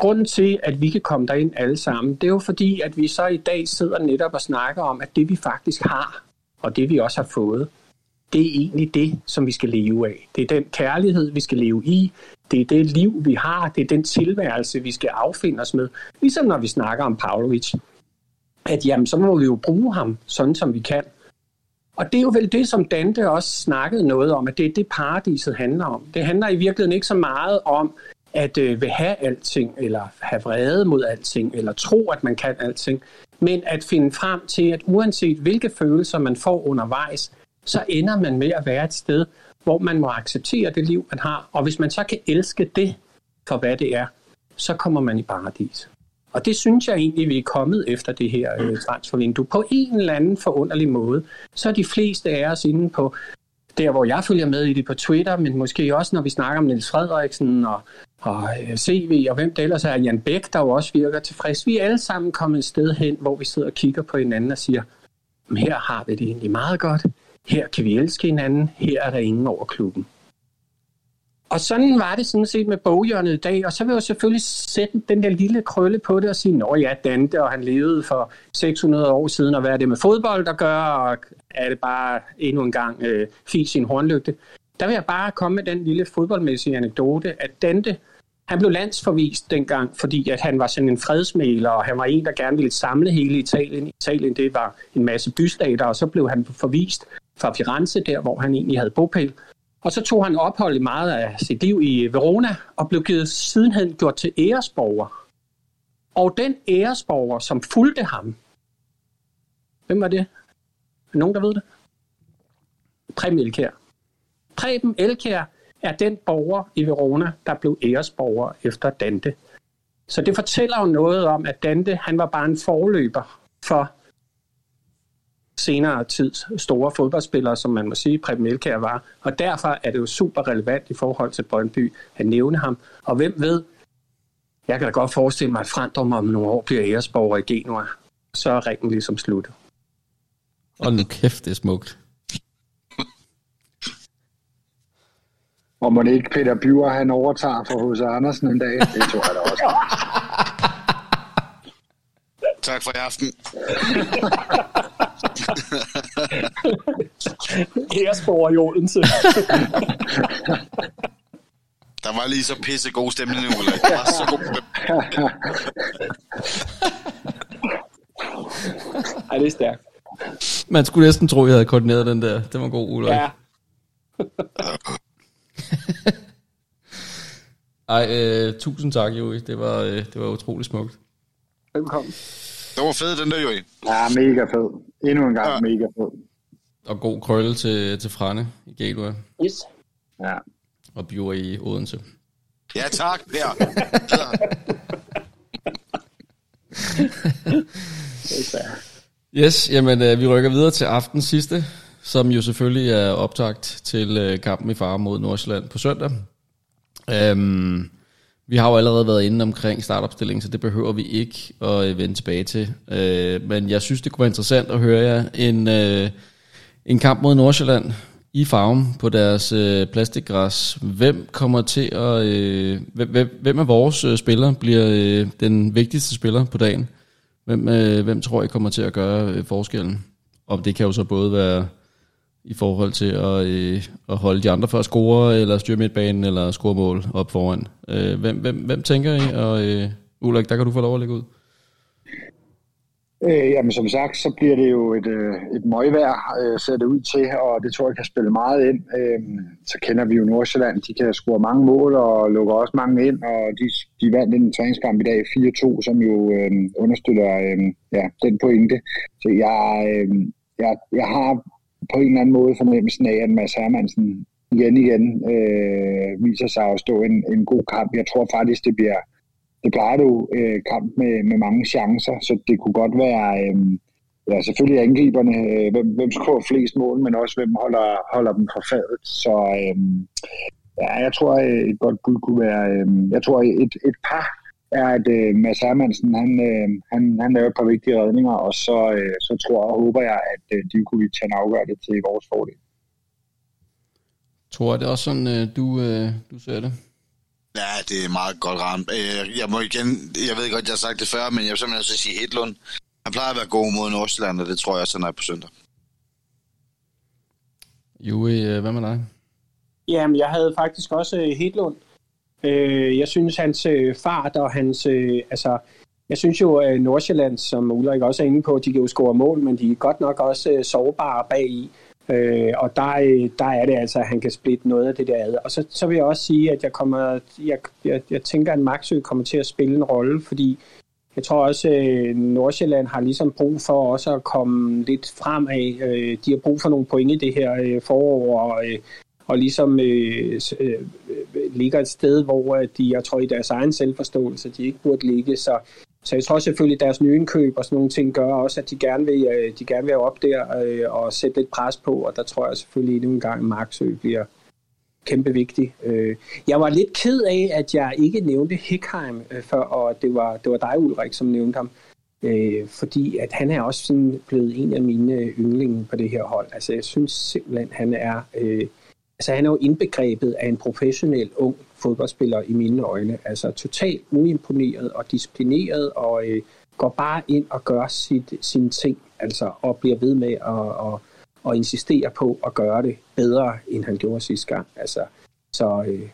grunden til, at vi kan komme derind alle sammen, det er jo fordi, at vi så i dag sidder netop og snakker om, at det vi faktisk har, og det vi også har fået, det er egentlig det, som vi skal leve af. Det er den kærlighed, vi skal leve i. Det er det liv, vi har. Det er den tilværelse, vi skal affinde os med. Ligesom når vi snakker om Pavlovic. At jamen, så må vi jo bruge ham, sådan som vi kan. Og det er jo vel det, som Dante også snakkede noget om, at det er det, paradiset handler om. Det handler i virkeligheden ikke så meget om, at øh, vil have alting, eller have vrede mod alting, eller tro, at man kan alting, men at finde frem til, at uanset hvilke følelser man får undervejs, så ender man med at være et sted, hvor man må acceptere det liv, man har. Og hvis man så kan elske det for, hvad det er, så kommer man i paradis. Og det synes jeg egentlig, vi er kommet efter det her øh, transfervindue. På en eller anden forunderlig måde, så er de fleste af os inde på der, hvor jeg følger med i det på Twitter, men måske også, når vi snakker om Niels Frederiksen og og øh, CV, og hvem det ellers er, Jan Bæk, der jo også virker tilfreds. Vi er alle sammen kommet et sted hen, hvor vi sidder og kigger på hinanden og siger, her har vi det egentlig meget godt, her kan vi elske hinanden, her er der ingen over klubben. Og sådan var det sådan set med boghjørnet i dag, og så vil jeg selvfølgelig sætte den der lille krølle på det og sige, nå ja, Dante, og han levede for 600 år siden, og hvad er det med fodbold, der gør, og er det bare endnu en gang øh, fis i en hornlygte. Der vil jeg bare komme med den lille fodboldmæssige anekdote, at Dante, han blev landsforvist dengang, fordi at han var sådan en fredsmæler, og han var en, der gerne ville samle hele Italien. Italien, det var en masse bystater, og så blev han forvist fra Firenze, der hvor han egentlig havde bopæl. Og så tog han ophold i meget af sit liv i Verona, og blev givet sidenhen gjort til æresborger. Og den æresborger, som fulgte ham, hvem var det? Nogen, der ved det? Preben Elkær. Preben Elkær er den borger i Verona, der blev æresborger efter Dante. Så det fortæller jo noget om, at Dante han var bare en forløber for senere tids store fodboldspillere, som man må sige, Preben Elkær var. Og derfor er det jo super relevant i forhold til Brøndby at nævne ham. Og hvem ved, jeg kan da godt forestille mig, at Frandrum om nogle år bliver æresborger i Genua. Så er ringen ligesom sluttet. Og nu kæft, det er smukt. Og må det ikke Peter Bjur, han overtager for H.C. Andersen en dag? Det tror jeg da også. Tak for i aften. Æresborger i Odense. Der var lige så pisse god stemning, Ulrik. Der var så god stemning. Ej, det er stærkt. Man skulle næsten tro, jeg havde koordineret den der. Det var god, Ulrik. Ja, Ej, øh, tusind tak, Joey. Det var, øh, det var utrolig smukt. velkommen. Det var fedt, den der, Joey. Ja, mega fed. Endnu en gang Ja. mega fed. Og god krølle til, til Frane i Gateway. Yes. Ja. Og Bjur i Odense. Ja, tak, er stærkt. Yes, jamen øh, vi rykker videre til aftens sidste, som jo selvfølgelig er optagt til øh, kampen i fare mod Nordsjælland på søndag. Øhm, vi har jo allerede været inde omkring startopstillingen, så det behøver vi ikke at øh, vende tilbage til. Øh, men jeg synes, det kunne være interessant at høre jer en, øh, en kamp mod Nordsjælland i farven på deres øh, plastikgræs. Hvem kommer til at... Øh, hvem, hvem- hvem af vores øh, spillere bliver øh, den vigtigste spiller på dagen? Hvem, øh, hvem tror I kommer til at gøre øh, forskellen? Og det kan jo så både være i forhold til at, øh, at holde de andre for at score, eller styre midtbanen, eller score mål op foran. Øh, hvem, hvem, hvem tænker I? Og øh, Ulrik, der kan du få lov at lægge ud. Øh, jamen som sagt, så bliver det jo et, øh, et møgvejr, øh, ser det ud til, og det tror jeg kan spille meget ind. Øh, så kender vi jo Nordsjælland, de kan score mange mål og lukker også mange ind, og de, de vandt en træningskamp i dag 4-2, som jo øh, understøtter øh, ja, den pointe. Så jeg, øh, jeg, jeg har på en eller anden måde fornemmelsen af, at Mads Hermansen igen igen øh, viser sig at stå en, en god kamp. Jeg tror faktisk, det bliver det plejer du øh, kamp med, med mange chancer, så det kunne godt være, øh, ja, selvfølgelig angriberne, øh, hvem, hvem scorer flest mål, men også hvem holder, holder dem fra fadet. Så øh, ja, jeg tror, et godt bud kunne være, øh, jeg tror, et, et par er, at øh, Mads Hermansen, han, øh, han, han laver et par vigtige redninger, og så, øh, så tror og håber jeg, at øh, de kunne tage en afgørelse til vores fordel. Tror jeg, det er også sådan, øh, du, øh, du ser det? Ja, det er meget godt ramt. Øh, Jeg må igen, jeg ved godt, jeg har sagt det før, men jeg vil simpelthen også sige Hedlund. Han plejer at være god mod Nordsjælland, og det tror jeg også, han er på søndag. Joey, øh, hvad med dig? Jamen, jeg havde faktisk også øh, Hedlund. Øh, jeg synes, hans øh, fart og hans... Øh, altså, jeg synes jo, at Nordsjælland, som Ulrik også er inde på, de kan jo score mål, men de er godt nok også øh, sårbare bag i. Øh, og der, øh, der er det altså, at han kan splitte noget af det der ad. Og så, så vil jeg også sige, at jeg, kommer, jeg, jeg, jeg tænker, at Maxø kommer til at spille en rolle, fordi jeg tror også, at Nordsjælland har ligesom brug for også at komme lidt fremad. Øh, De har brug for nogle point i det her øh, forår, og, øh, og ligesom øh, øh, øh, ligger et sted, hvor øh, de, jeg tror, i deres egen selvforståelse, de ikke burde ligge. Så, så jeg tror selvfølgelig, at deres nye indkøb og sådan nogle ting gør også, at de gerne vil, øh, de gerne vil op der øh, og sætte lidt pres på, og der tror jeg selvfølgelig endnu en gang, at Marksø bliver kæmpe vigtig. Øh, Jeg var lidt ked af, at jeg ikke nævnte Hickheim øh, før, og det var, det var dig, Ulrik, som nævnte ham. Øh, fordi at han er også sådan blevet en af mine yndlinge på det her hold. Altså jeg synes simpelthen, han er, øh, altså, han er jo indbegrebet af en professionel ung fodboldspiller i mine øjne. Altså totalt uimponeret og disciplineret og øh, går bare ind og gør sit, sine ting altså, og bliver ved med at, at, at insistere på at gøre det bedre, end han gjorde sidste gang. Altså, så, øh,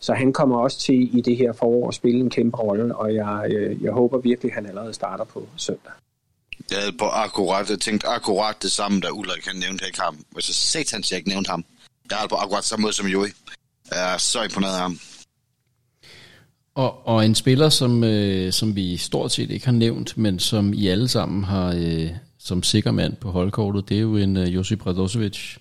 så han kommer også til i det her forår at spille en kæmpe rolle, og jeg, øh, jeg håber virkelig, at han allerede starter på søndag. Jeg havde på akkurat, jeg tænkte akkurat det samme, da Ulrik han nævnte ikke ham. Hvis jeg satans, jeg ikke nævnte ham. Jeg er på akkurat samme måde som Joey. Jeg er så imponeret af ham. Og, og en spiller, som, øh, som vi stort set ikke har nævnt, men som I alle sammen har øh, som sikker mand på holdkortet, det er jo en øh, Josip Radosevic.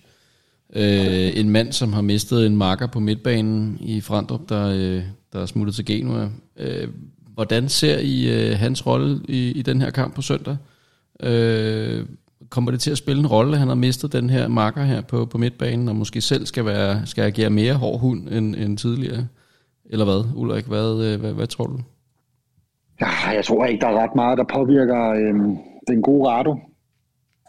Øh, en mand, som har mistet en marker på midtbanen i Frandrup, der, øh, der er smuttet til Genua. Øh, hvordan ser I øh, hans rolle i, i den her kamp på søndag? Øh, kommer det til at spille en rolle, at han har mistet den her marker her på, på midtbanen, og måske selv skal, være, skal agere mere hård hund end, end tidligere? Eller hvad, Ulrik? Hvad, øh, hvad, hvad tror du? Ja, jeg tror ikke, der er ret meget, der påvirker øh, den gode Rado.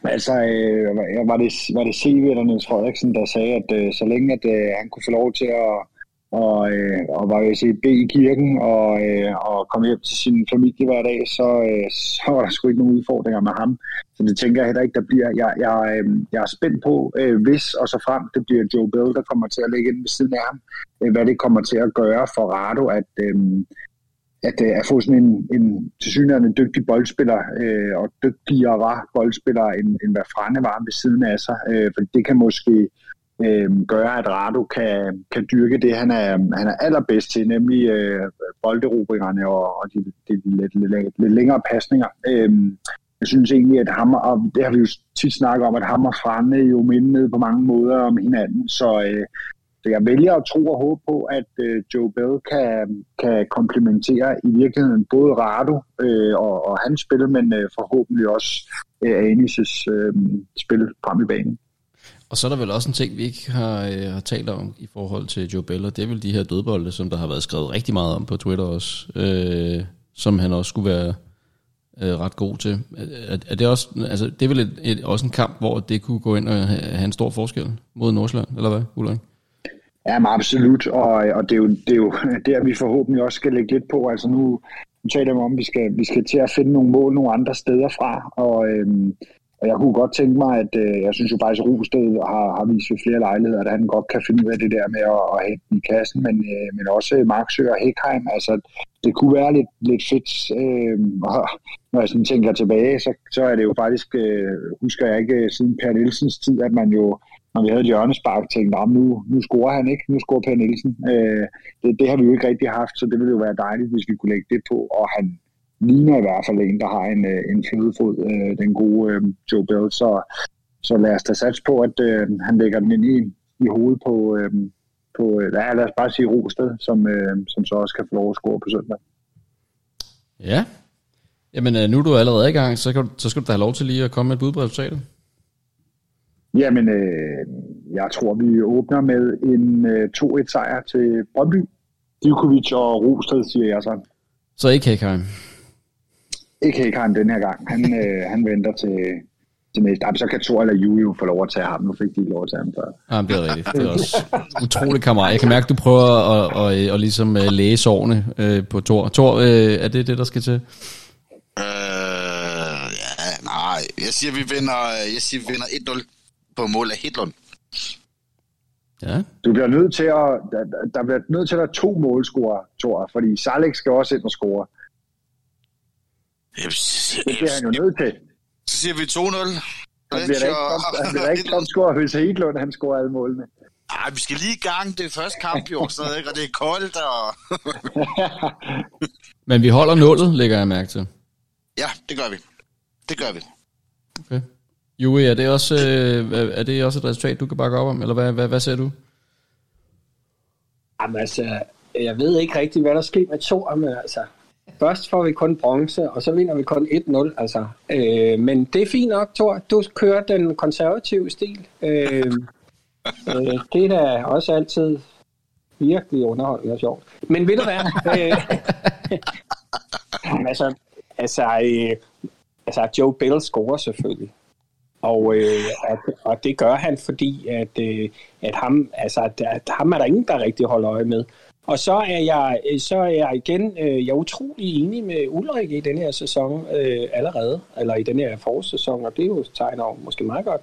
Altså, øh, var det, var det CV eller Niels Frederiksen, der sagde, at øh, så længe at, øh, han kunne få lov til at, og, øh, og var i at i kirken og, øh, og kom hjem til sin familie hver dag, så, øh, så var der sgu ikke nogen udfordringer med ham. Så det tænker jeg heller ikke, der bliver. Jeg, jeg, øh, jeg er spændt på, øh, hvis og så frem det bliver Joe Bell, der kommer til at ligge ind ved siden af ham, øh, hvad det kommer til at gøre for Rado, at, øh, at, øh, at få sådan en, en tilsyneladende dygtig boldspiller øh, og dygtigere boldspiller, end, end hvad Frane var ved siden af sig. Øh, for det kan måske øh, gøre, at Rado kan, kan dyrke det, han er, han er allerbedst til, nemlig øh, bolderobringerne og, og de, de lidt, lidt, lidt, lidt længere pasninger. Øh, jeg synes egentlig, at ham, og det har vi jo tit snakket om, at ham og Frane jo mindede på mange måder om hinanden, så, øh, så jeg vælger at tro og håbe på, at øh, Joe Bell kan, kan komplementere i virkeligheden både Rado øh, og, og hans spil, men øh, forhåbentlig også øh, Anis' øh, spil frem i banen. Og så er der vel også en ting, vi ikke har, øh, har talt om i forhold til Joe Bell, og det er vel de her dødbolde, som der har været skrevet rigtig meget om på Twitter også, øh, som han også skulle være øh, ret god til. Er, er det, også, altså, det er vel et, et, også en kamp, hvor det kunne gå ind og have, have en stor forskel mod Nordsjælland, eller hvad, Ulrik? Ja, men absolut, og, og det, er jo, det er jo der, vi forhåbentlig også skal lægge lidt på. Altså nu, nu taler vi om, at vi skal, vi skal til at finde nogle mål nogle andre steder fra, og, øhm, og jeg kunne godt tænke mig, at øh, jeg synes jo faktisk, at Rosted har, har vist ved flere lejligheder, at han godt kan finde ud af det der med at, at hente i kassen, men, øh, men også Marksø og Hækheim. Altså, det kunne være lidt, lidt fedt, øh, og når jeg sådan tænker tilbage, så, så er det jo faktisk, øh, husker jeg ikke siden Per Nielsens tid, at man jo, når vi havde et hjørnespark, tænkte, nu, nu scorer han ikke, nu scorer Per Nielsen. Øh, det, det har vi jo ikke rigtig haft, så det ville jo være dejligt, hvis vi kunne lægge det på, og han, ligner i hvert fald en, der har en, øh, en flødefod, øh, den gode øh, Joe Bell. Så, så lad os da sats på, at øh, han lægger den ind i, i hovedet på, øh, på ja, lad os bare sige Rosted, som, øh, som så også kan få lov at score på søndag. Ja, Jamen, nu er du allerede i gang, så, kan, så skal du da have lov til lige at komme med et bud på resultatet. Jamen, øh, jeg tror, vi åbner med en øh, 2-1 sejr til Brøndby. Djokovic og Rosted, siger jeg så. Så ikke Hækheim? Ikke Hækheim den her gang. Han, øh, han venter til, til næste. så kan Thor eller Julie jo få lov at tage ham. Nu fik de ikke lov at tage ham før. Ja, det er rigtigt. Det er også utrolig kammerat. Jeg kan mærke, at du prøver at, at, at, at ligesom øh, læse årene øh, på Thor. Thor, øh, er det det, der skal til? Øh, ja, nej. Jeg siger, vi vinder, jeg siger, vi vinder 1-0 på mål af Hitlund. Ja. Du bliver nødt til at, der, der bliver nødt til at være to målscorer, Thor, fordi Salek skal også ind og score. Jeg, det bliver han jo nødt til. Så siger vi 2-0. Han bliver da ikke, top, han bliver ikke topscorer, hvis Hedlund han scorer alle målene. Nej, vi skal lige i gang. Det er første kamp jo, sådan noget, ikke? og det er koldt. Og... Men vi holder nullet, lægger jeg mærke til. Ja, det gør vi. Det gør vi. Okay. Juri, er det også, øh, er det også et resultat, du kan bakke op om, eller hvad, hvad, hvad ser du? Jamen altså, jeg ved ikke rigtig, hvad der sker med to, men altså, Først får vi kun bronze, og så vinder vi kun 1-0. Altså. Øh, men det er fint nok, Thor. Du kører den konservative stil. Øh, øh, det er da også altid virkelig underholdende og sjovt. Men ved du hvad? øh, altså, altså, øh, altså, Joe Bell scorer selvfølgelig. Og, øh, at, og det gør han, fordi at, øh, at, ham, altså, at, at ham er der ingen, der rigtig holder øje med. Og så er jeg, så er jeg igen øh, jeg er utrolig enig med Ulrik i den her sæson øh, allerede, eller i den her forårssæson, og det er jo tegner måske meget godt,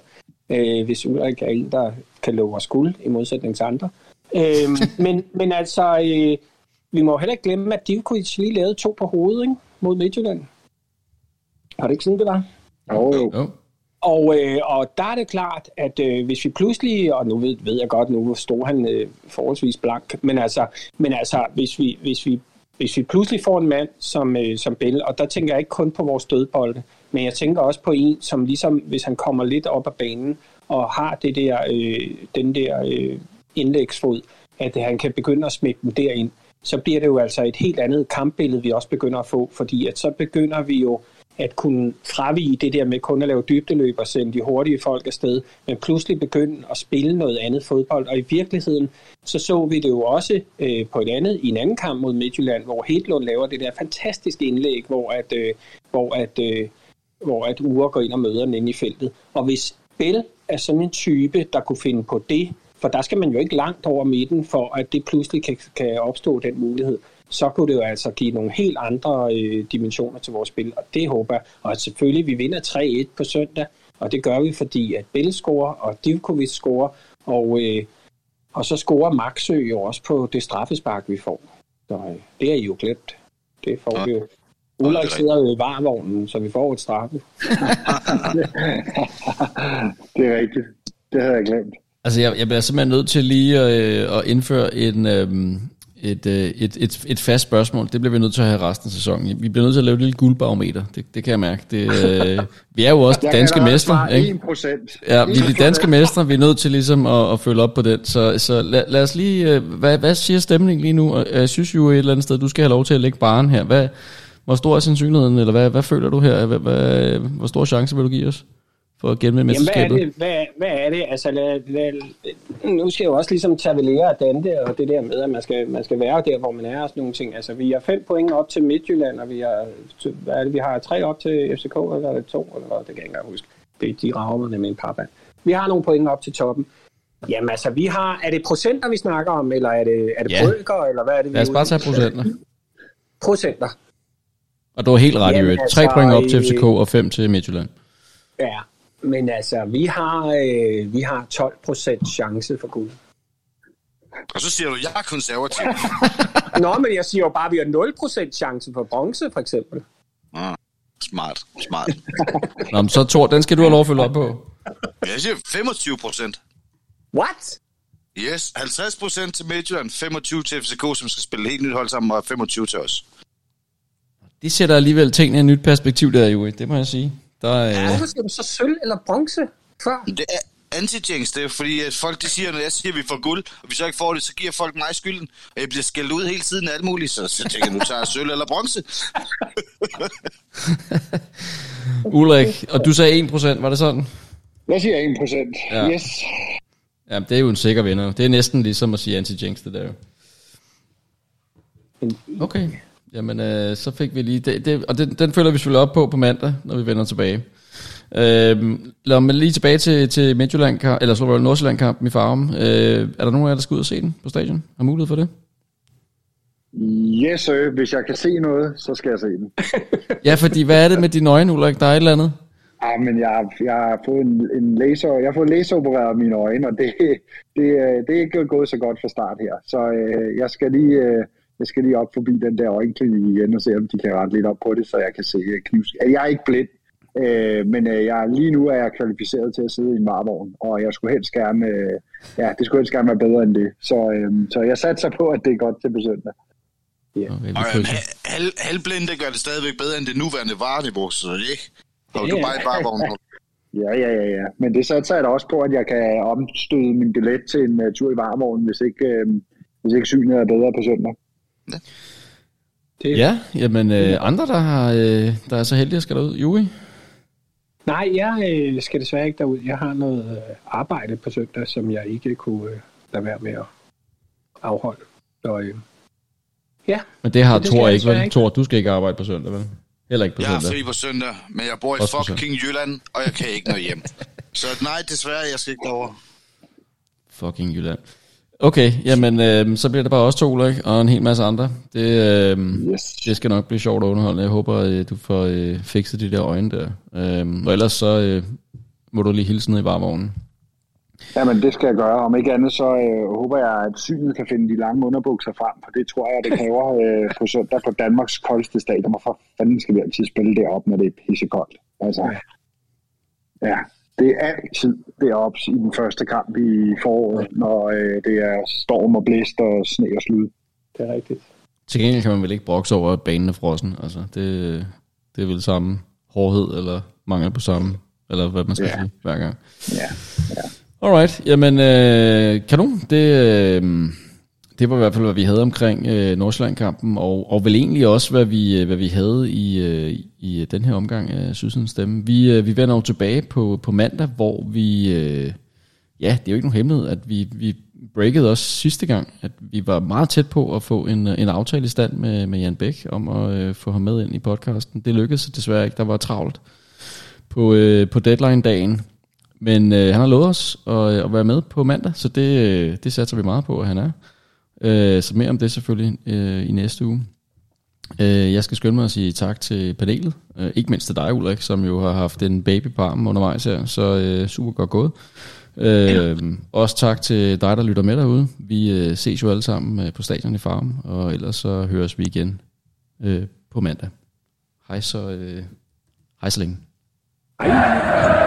øh, hvis Ulrik er en, der kan love os guld i modsætning til andre. Øh, men, men altså, øh, vi må heller ikke glemme, at Divkovic lige lavede to på hovedet ikke? mod Midtjylland. Har det ikke sådan, det var? Jo, jo. jo. Og, øh, og der er det klart, at øh, hvis vi pludselig, og nu ved, ved jeg godt, nu stod han øh, forholdsvis blank, men altså, men altså hvis, vi, hvis, vi, hvis vi pludselig får en mand som, øh, som Bill, og der tænker jeg ikke kun på vores dødbolde, men jeg tænker også på en, som ligesom, hvis han kommer lidt op af banen, og har det der, øh, den der øh, indlægsfod, at han kan begynde at smække dem derind, så bliver det jo altså et helt andet kampbillede, vi også begynder at få, fordi at så begynder vi jo at kunne fravige det der med kun at lave dybdeløb og sende de hurtige folk afsted, men pludselig begynde at spille noget andet fodbold. Og i virkeligheden, så så vi det jo også øh, på et andet, i en anden kamp mod Midtjylland, hvor Hedlund laver det der fantastiske indlæg, hvor at, øh, hvor at, øh, hvor at Ure går ind og møder den inde i feltet. Og hvis Bell er sådan en type, der kunne finde på det, For der skal man jo ikke langt over midten, for at det pludselig kan, kan opstå den mulighed. Så kunne det jo altså give nogle helt andre øh, dimensioner til vores spil, og det håber jeg. Og selvfølgelig, vi vinder 3-1 på søndag, og det gør vi, fordi at Bill scorer, og Divkovic scorer, og, øh, og så scorer Maxø jo også på det straffespark, vi får. Så øh, det er I jo glemt. Det får ja. vi jo. Ulrik sidder jo i varevognen, så vi får et straffe. det er rigtigt. Det havde jeg glemt. Altså, jeg, jeg bliver simpelthen nødt til lige at, øh, at indføre en, øhm, et, øh, et, et, et fast spørgsmål. Det bliver vi nødt til at have resten af sæsonen. Vi bliver nødt til at lave et lille guldbarometer. Det, det kan jeg mærke. Det, øh, vi er jo også de danske mestre. Ikke? 1%. Ja, vi er de danske mestre. Vi er nødt til ligesom at, at følge op på den. Så, så lad, lad os lige... Øh, hvad, hvad siger stemningen lige nu? Jeg synes jo et eller andet sted, du skal have lov til at lægge baren her. Hvad, hvor stor er sandsynligheden, eller hvad, hvad føler du her? Hvad, hvad, hvor stor chance vil du give os? For at gemme mesterskabet? Jamen, hvad er det? Hvad, hvad er det? Altså, lad, lad, nu skal jeg jo også ligesom tavelere og Dante, og det der med, at man skal, man skal være der, hvor man er og sådan nogle ting. Altså, vi har fem point op til Midtjylland, og vi har, hvad er det, vi har tre op til FCK, eller er det to, eller hvad? Det kan jeg ikke engang huske. Det, de rager med en par Vi har nogle point op til toppen. Jamen altså, vi har, er det procenter, vi snakker om, eller er det, er det ja. brøker, eller hvad er det? Vi Lad os bare tage procenter. Procenter. Og du har helt ret i. Altså, 3 point op til FCK og 5 til Midtjylland. Ja, men altså, vi har, øh, vi har 12 procent chance for guld. Og så siger du, jeg er konservativ. Nå, men jeg siger jo bare, at vi har 0 procent chance for bronze, for eksempel. Ah, smart, smart. Nå, men så Thor, den skal du have lov at følge op på. Jeg siger 25 procent. What? Yes, 50 procent til Midtjylland, 25 til FCK, som skal spille helt nyt hold sammen, og 25 til os. Det sætter alligevel tingene i et nyt perspektiv der, jo. Det må jeg sige. Der er, ja, hvorfor skal du så sølv eller bronze før? Det er anti det er fordi, at folk de siger, når jeg siger, at vi får guld, og vi så ikke får det, så giver folk mig skylden. Og jeg bliver skældt ud hele tiden af alt muligt, så, så tænker jeg, nu tager jeg sølv eller bronze. Ulrik, og du sagde 1%, var det sådan? Jeg siger 1%, ja. yes. Ja, det er jo en sikker vinder. Det er næsten ligesom at sige anti-jinx, det der jo. Okay. Jamen, øh, så fik vi lige... Det, det, og den, den følger vi selvfølgelig op på på mandag, når vi vender tilbage. Øh, lad mig lige tilbage til, til Midtjylland, eller så Nordsjælland kampen i Farum. Øh, er der nogen af jer, der skal ud og se den på stadion? Har mulighed for det? Yes, sir. Hvis jeg kan se noget, så skal jeg se den. ja, fordi hvad er det med dine øjne, Ulrik? Der er et eller andet? Ja, men jeg, jeg har fået en, en laser, jeg har fået laseropereret mine øjne, og det, det, det er ikke gået så godt fra start her. Så øh, jeg skal lige... Øh, jeg skal lige op forbi den der øjenklinik igen og se, om de kan rette lidt op på det, så jeg kan se øh, knivs. Jeg er ikke blind, øh, men øh, jeg, lige nu er jeg kvalificeret til at sidde i en varevogn, og jeg skulle helst gerne, øh, ja, det skulle helst gerne være bedre end det. Så, øh, så jeg satser på, at det er godt til på søndag. Yeah. Okay, og, hal, halvblinde gør det stadigvæk bedre end det nuværende vareniveau, så det ikke? Og du bare i varevogn. Ja, ja, ja, ja. Men det satser jeg da også på, at jeg kan omstøde min billet til en uh, tur i varevognen, hvis ikke, uh, hvis ikke synet er bedre på søndag. Ja, det. ja jamen øh, andre, der, har, øh, der er så heldige at skal derud. Juri? Nej, jeg øh, skal desværre ikke derud. Jeg har noget øh, arbejde på søndag, som jeg ikke kunne øh, lade være med at afholde. Så, øh, ja. Men det har det Thor ikke, vel? Thor, du skal ikke arbejde på søndag, vel? Heller ikke på jeg søndag. Jeg har fri på søndag, men jeg bor i Også fucking Jylland, og jeg kan ikke nå hjem. så nej, desværre, jeg skal ikke derover. Fucking Jylland. Okay, jamen øh, så bliver det bare også to, Ulrik, og en hel masse andre. Det, øh, yes. det skal nok blive sjovt og underholdende. Jeg håber, øh, du får øh, fikset de der øjne der. Øh, og ellers så øh, må du lige hilse ned i varevognen. Jamen, det skal jeg gøre. Om ikke andet, så øh, håber jeg, at synet kan finde de lange underbukser frem, for det tror jeg, det kræver øh, på søndag på Danmarks koldeste stadion. Hvorfor fanden skal vi altid spille deroppe, når det er pissekoldt? Altså, ja, det er altid deroppe i den første kamp i foråret, når øh, det er storm og blæst og sne og slud. Det er rigtigt. Til gengæld kan man vel ikke brokse over, at banen er frossen. Altså, det, det er vel samme hårdhed, eller mangel på samme, eller hvad man skal ja. sige, hver gang. Ja, ja. Alright, jamen øh, kanon. Det, øh, det var i hvert fald, hvad vi havde omkring øh, Nordsjælland-kampen, og, og vel egentlig også, hvad vi, øh, hvad vi havde i, øh, i den her omgang af Sydsidens Stemme. Vi, øh, vi vender jo tilbage på, på mandag, hvor vi... Øh, ja, det er jo ikke nogen hemmelighed, at vi, vi breakede os sidste gang, at vi var meget tæt på at få en, øh, en aftale i stand med, med Jan Bæk om at øh, få ham med ind i podcasten. Det lykkedes desværre ikke, der var travlt på, øh, på deadline-dagen. Men øh, han har lovet os at, øh, at være med på mandag, så det, øh, det satser vi meget på, at han er. Øh, så mere om det selvfølgelig øh, i næste uge. Øh, jeg skal skynde mig at sige tak til panelet. Øh, ikke mindst til dig, Ulrik, som jo har haft en baby på armen undervejs her, så øh, super godt gået. Øh, også tak til dig, der lytter med derude. Vi øh, ses jo alle sammen øh, på stadion i Farm, og ellers så høres vi igen øh, på mandag. Hej så, øh, hej så længe. Hej.